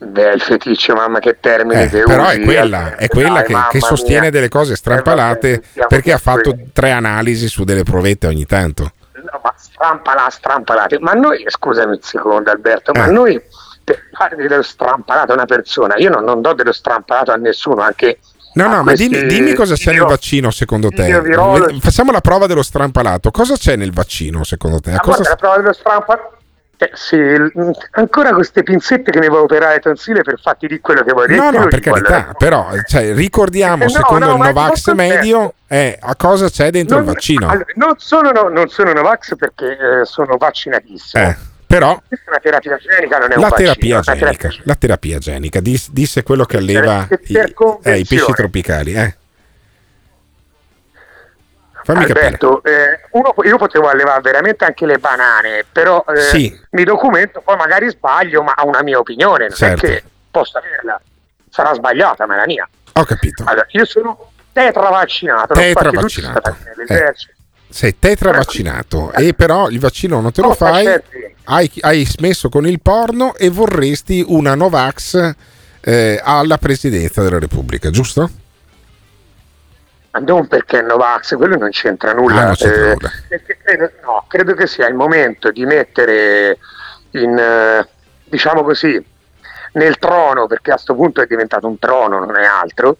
Beh, il feticcio, mamma, che termine Eh, che però è usi. quella, è quella Dai, che, che sostiene mia. delle cose strampalate Eh, vabbè, perché ha fatto tranquilli. tre analisi su delle provette ogni tanto. No, ma strampalate, strampalate. Ma noi, scusami un secondo Alberto, ma Eh. noi per fare dello strampalato a una persona, io non, non do dello strampalato a nessuno, anche No, a no, ma dimmi, dimmi cosa c'è nel vaccino secondo te. Facciamo la prova dello strampalato. Cosa c'è nel vaccino secondo te? A Ah, cosa guarda, la prova dello strampalato. Eh, sì, il- ancora queste pinzette che mi vuoi operare le tonsille per farti di quello che vuoi dire. No, no, per carità, allora. però cioè, ricordiamo Eh, secondo no, il Novax medio eh, a cosa c'è dentro il vaccino. allora, non, sono, no- non sono Novax perché eh, sono vaccinatissimo. Eh, Però una terapia genica, non è la vaccino. terapia è una terapia genica, la terapia genica dis- disse quello che alleva i, eh, i pesci tropicali. Eh. Fammi. Alberto, eh, uno- io potevo allevare veramente anche le banane, però eh, Sì. mi documento, poi magari sbaglio, ma ho una mia opinione, non Certo. è che posso averla. Sarà sbagliata, ma è la mia. Ho capito. Allora, io sono tetravaccinato, l'ho Tetra Sei tetra vaccinato e però il vaccino non te lo No, fai, hai, hai smesso con il porno e vorresti una Novax eh, alla presidenza della Repubblica, giusto? Ma non perché Novax, quello non c'entra nulla. Ah, non c'entra eh, nulla. perché credo, no, credo che sia il momento di mettere in, eh, diciamo così, nel trono, perché a questo punto è diventato un trono, non è altro,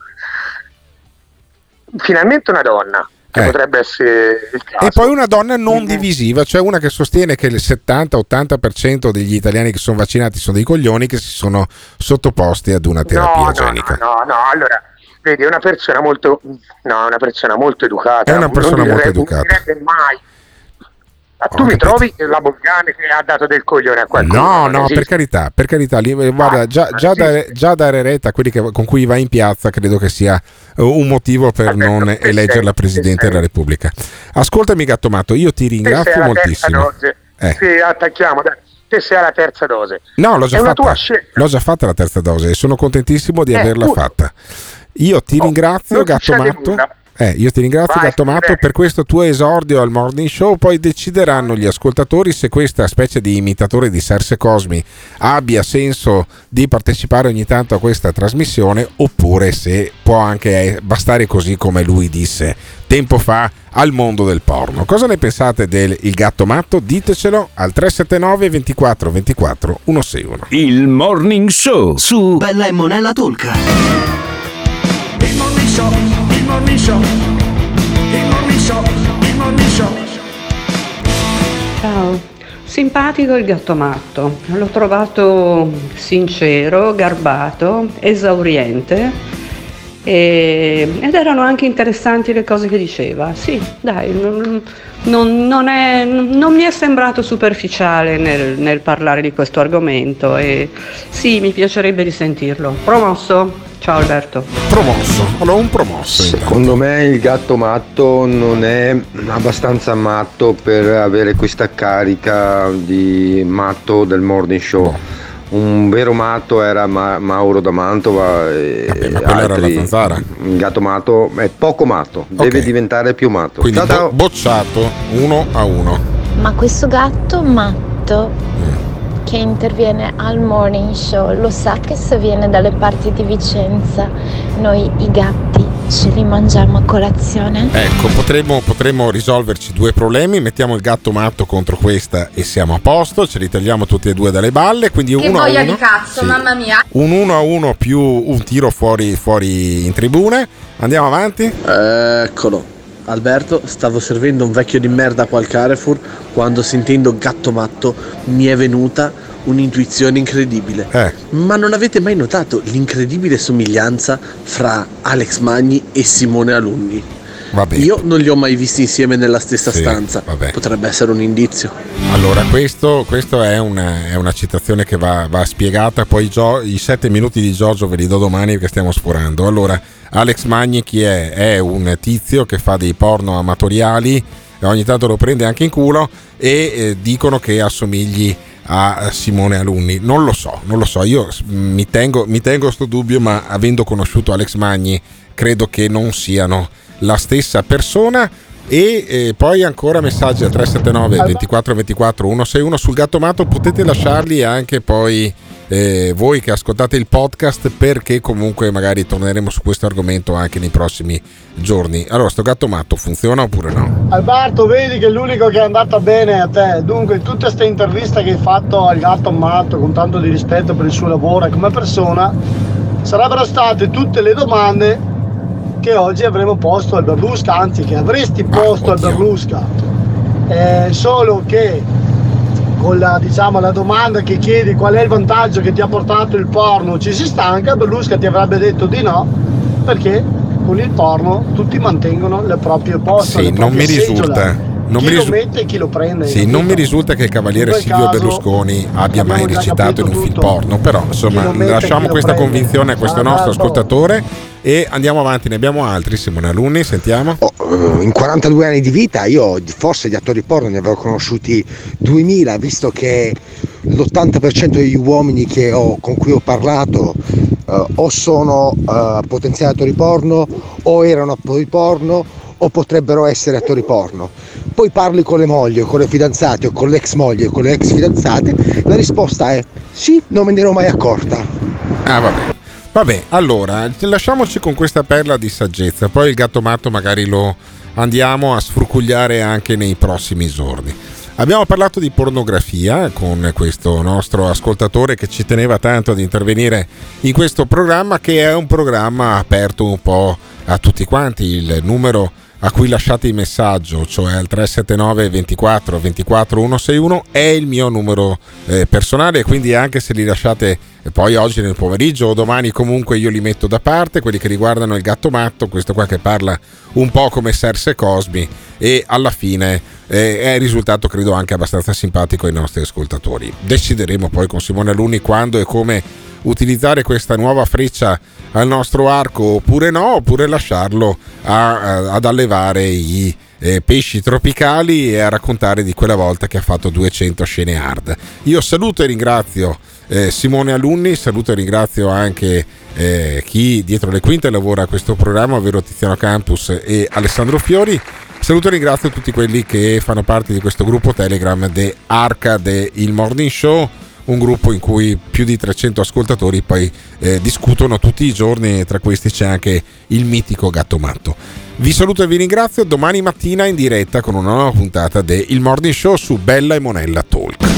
finalmente una donna, che Eh. potrebbe essere il caso. E poi una donna non divisiva, cioè una che sostiene che il 70-80% degli italiani che sono vaccinati sono dei coglioni che si sono sottoposti ad una terapia no, no, genica. no, no, no, allora, vedi, è una persona molto, no, è una persona molto educata. È una persona non molto educata. Non direbbe mai. Ma tu mi trovi la Bolgane che ha dato del coglione a qualcuno? No, Non no, esiste. per carità, per carità, eh, guarda, già, già dare, già dare retta a quelli che- con cui vai in piazza credo che sia eh, un motivo per non eleggere la Presidente della Repubblica. Ascoltami Gatto Matto, io ti sei ringrazio moltissimo. Eh. Sì, attacchiamo, dai. Te sei alla terza dose. No, l'ho già, fatta, l'ho già fatta la terza dose e sono contentissimo di Eh, averla appunto. fatta. Io ti ringrazio, non Gatto Matto. nulla. Eh, io ti ringrazio, Vai, Gatto Matto, prego. per questo tuo esordio al morning show. Poi decideranno gli ascoltatori se questa specie di imitatore di Serse Cosmi abbia senso di partecipare ogni tanto a questa trasmissione oppure se può anche eh, bastare così come lui disse tempo fa al mondo del porno. Cosa ne pensate del Il Gatto Matto? Ditecelo al 379 24 24 161. Il Morning Show su Bella e Monella Tolca. Il morning show, morning show, il morning show, il morning show. Ciao, simpatico il gatto matto, l'ho trovato sincero, garbato, esauriente e- ed erano anche interessanti le cose che diceva. Sì, dai, non, non- non è- non mi è sembrato superficiale nel, nel parlare di questo argomento e sì, mi piacerebbe risentirlo. Promosso? Ciao Alberto. Promosso, allora un promosso. Secondo me il gatto matto non è abbastanza matto per avere questa carica di matto del morning show. Un vero matto era Ma- Mauro da Mantova e ma quella era altri. la zanzara. Il gatto matto è poco matto, deve diventare più matto. Quindi Ciao, ciao. bo- bocciato uno a uno. Ma questo gatto matto che interviene al morning show lo sa che se viene dalle parti di Vicenza noi i gatti ce li mangiamo a colazione? Ecco, potremmo, potremmo risolverci due problemi. Mettiamo il gatto matto contro questa e siamo a posto. Ce li tagliamo tutti e due dalle balle. Quindi Che uno a voglia uno. di cazzo, Sì. mamma mia. Un 1 a 1 più un tiro fuori, fuori in tribune. Andiamo avanti. Eccolo. Alberto, stavo servendo un vecchio di merda qua al Carrefour quando sentendo gatto matto mi è venuta un'intuizione incredibile. Eh. Ma non avete mai notato l'incredibile somiglianza fra Alex Magni e Simone Alunni? Io non li ho mai visti insieme nella stessa Sì, stanza. vabbè. Potrebbe essere un indizio. Allora, questo, questo è, una, è una citazione che va, va spiegata. Poi i, Gio- i sette minuti di Giorgio ve li do domani perché stiamo sforando. Allora, Alex Magni chi è? È un tizio che fa dei porno amatoriali ogni tanto lo prende anche in culo e eh, dicono che assomigli a Simone Alunni. Non lo so, non lo so. Io mi tengo, mi tengo sto dubbio, ma avendo conosciuto Alex Magni, credo che non siano la stessa persona. E eh, poi ancora messaggi al 379 24 24 161 sul gatto matto potete lasciarli anche poi eh, voi che ascoltate il podcast perché comunque magari torneremo su questo argomento anche nei prossimi giorni allora sto gatto matto funziona oppure no? Alberto, vedi che è l'unico che è andata bene a te. Dunque, in tutta questa intervista che hai fatto al gatto matto con tanto di rispetto per il suo lavoro e come persona, sarebbero state tutte le domande che oggi avremmo posto al Berlusca, anzi che avresti posto al Berlusca. Eh, solo che con la, diciamo, la domanda che chiedi qual è il vantaggio che ti ha portato il porno ci si stanca, Berlusca ti avrebbe detto di no, perché con il porno tutti mantengono le proprie poste. sì non mi risulta Non chi mi lo risu- mette e chi lo prende. Sì, non mi risulta che il cavaliere Silvio Berlusconi abbia mai recitato in un capito film tutto. porno, però insomma lo lasciamo lo questa prende. convinzione a questo Sarà nostro bravo. ascoltatore e andiamo avanti, ne abbiamo altri, Simone Alunni, sentiamo. Eh, in 42 anni di vita io forse di attori porno ne avevo conosciuti 2000 visto che l'80% degli uomini che ho- con cui ho parlato eh, o sono eh, potenziali attori porno o erano attori porno o potrebbero essere attori porno poi parli con le mogli o con le fidanzate o con l'ex moglie o con le ex fidanzate la risposta è sì non me ne ero mai accorta Ah, vabbè. Vabbè, allora, lasciamoci con questa perla di saggezza, poi il gatto matto magari lo andiamo a sfrucugliare anche nei prossimi giorni. Abbiamo parlato di pornografia con questo nostro ascoltatore che ci teneva tanto ad intervenire in questo programma che è un programma aperto un po' a tutti quanti. Il numero a cui lasciate il messaggio, cioè al 379 24 24 161, è il mio numero eh, personale, quindi anche se li lasciate eh, poi oggi nel pomeriggio o domani comunque io li metto da parte, quelli che riguardano il gatto matto, questo qua che parla un po' come Serse Cosby e alla fine eh, è risultato credo anche abbastanza simpatico ai nostri ascoltatori. Decideremo poi con Simone Alunni quando e come utilizzare questa nuova freccia al nostro arco oppure no, oppure lasciarlo a- a- ad allevare i eh, pesci tropicali e a raccontare di quella volta che ha fatto 200 scene hard. Io saluto e ringrazio eh, Simone Alunni, saluto e ringrazio anche eh, chi dietro le quinte lavora a questo programma, ovvero Tiziano Campus e Alessandro Fiori. Saluto e ringrazio tutti quelli che fanno parte di questo gruppo Telegram de Arca de Il Morning Show un gruppo in cui più di 300 ascoltatori poi eh, discutono tutti i giorni e tra questi c'è anche il mitico Gatto Matto. Vi saluto e vi ringrazio domani mattina in diretta con una nuova puntata de Il Morning Show su Bella e Monella Talk.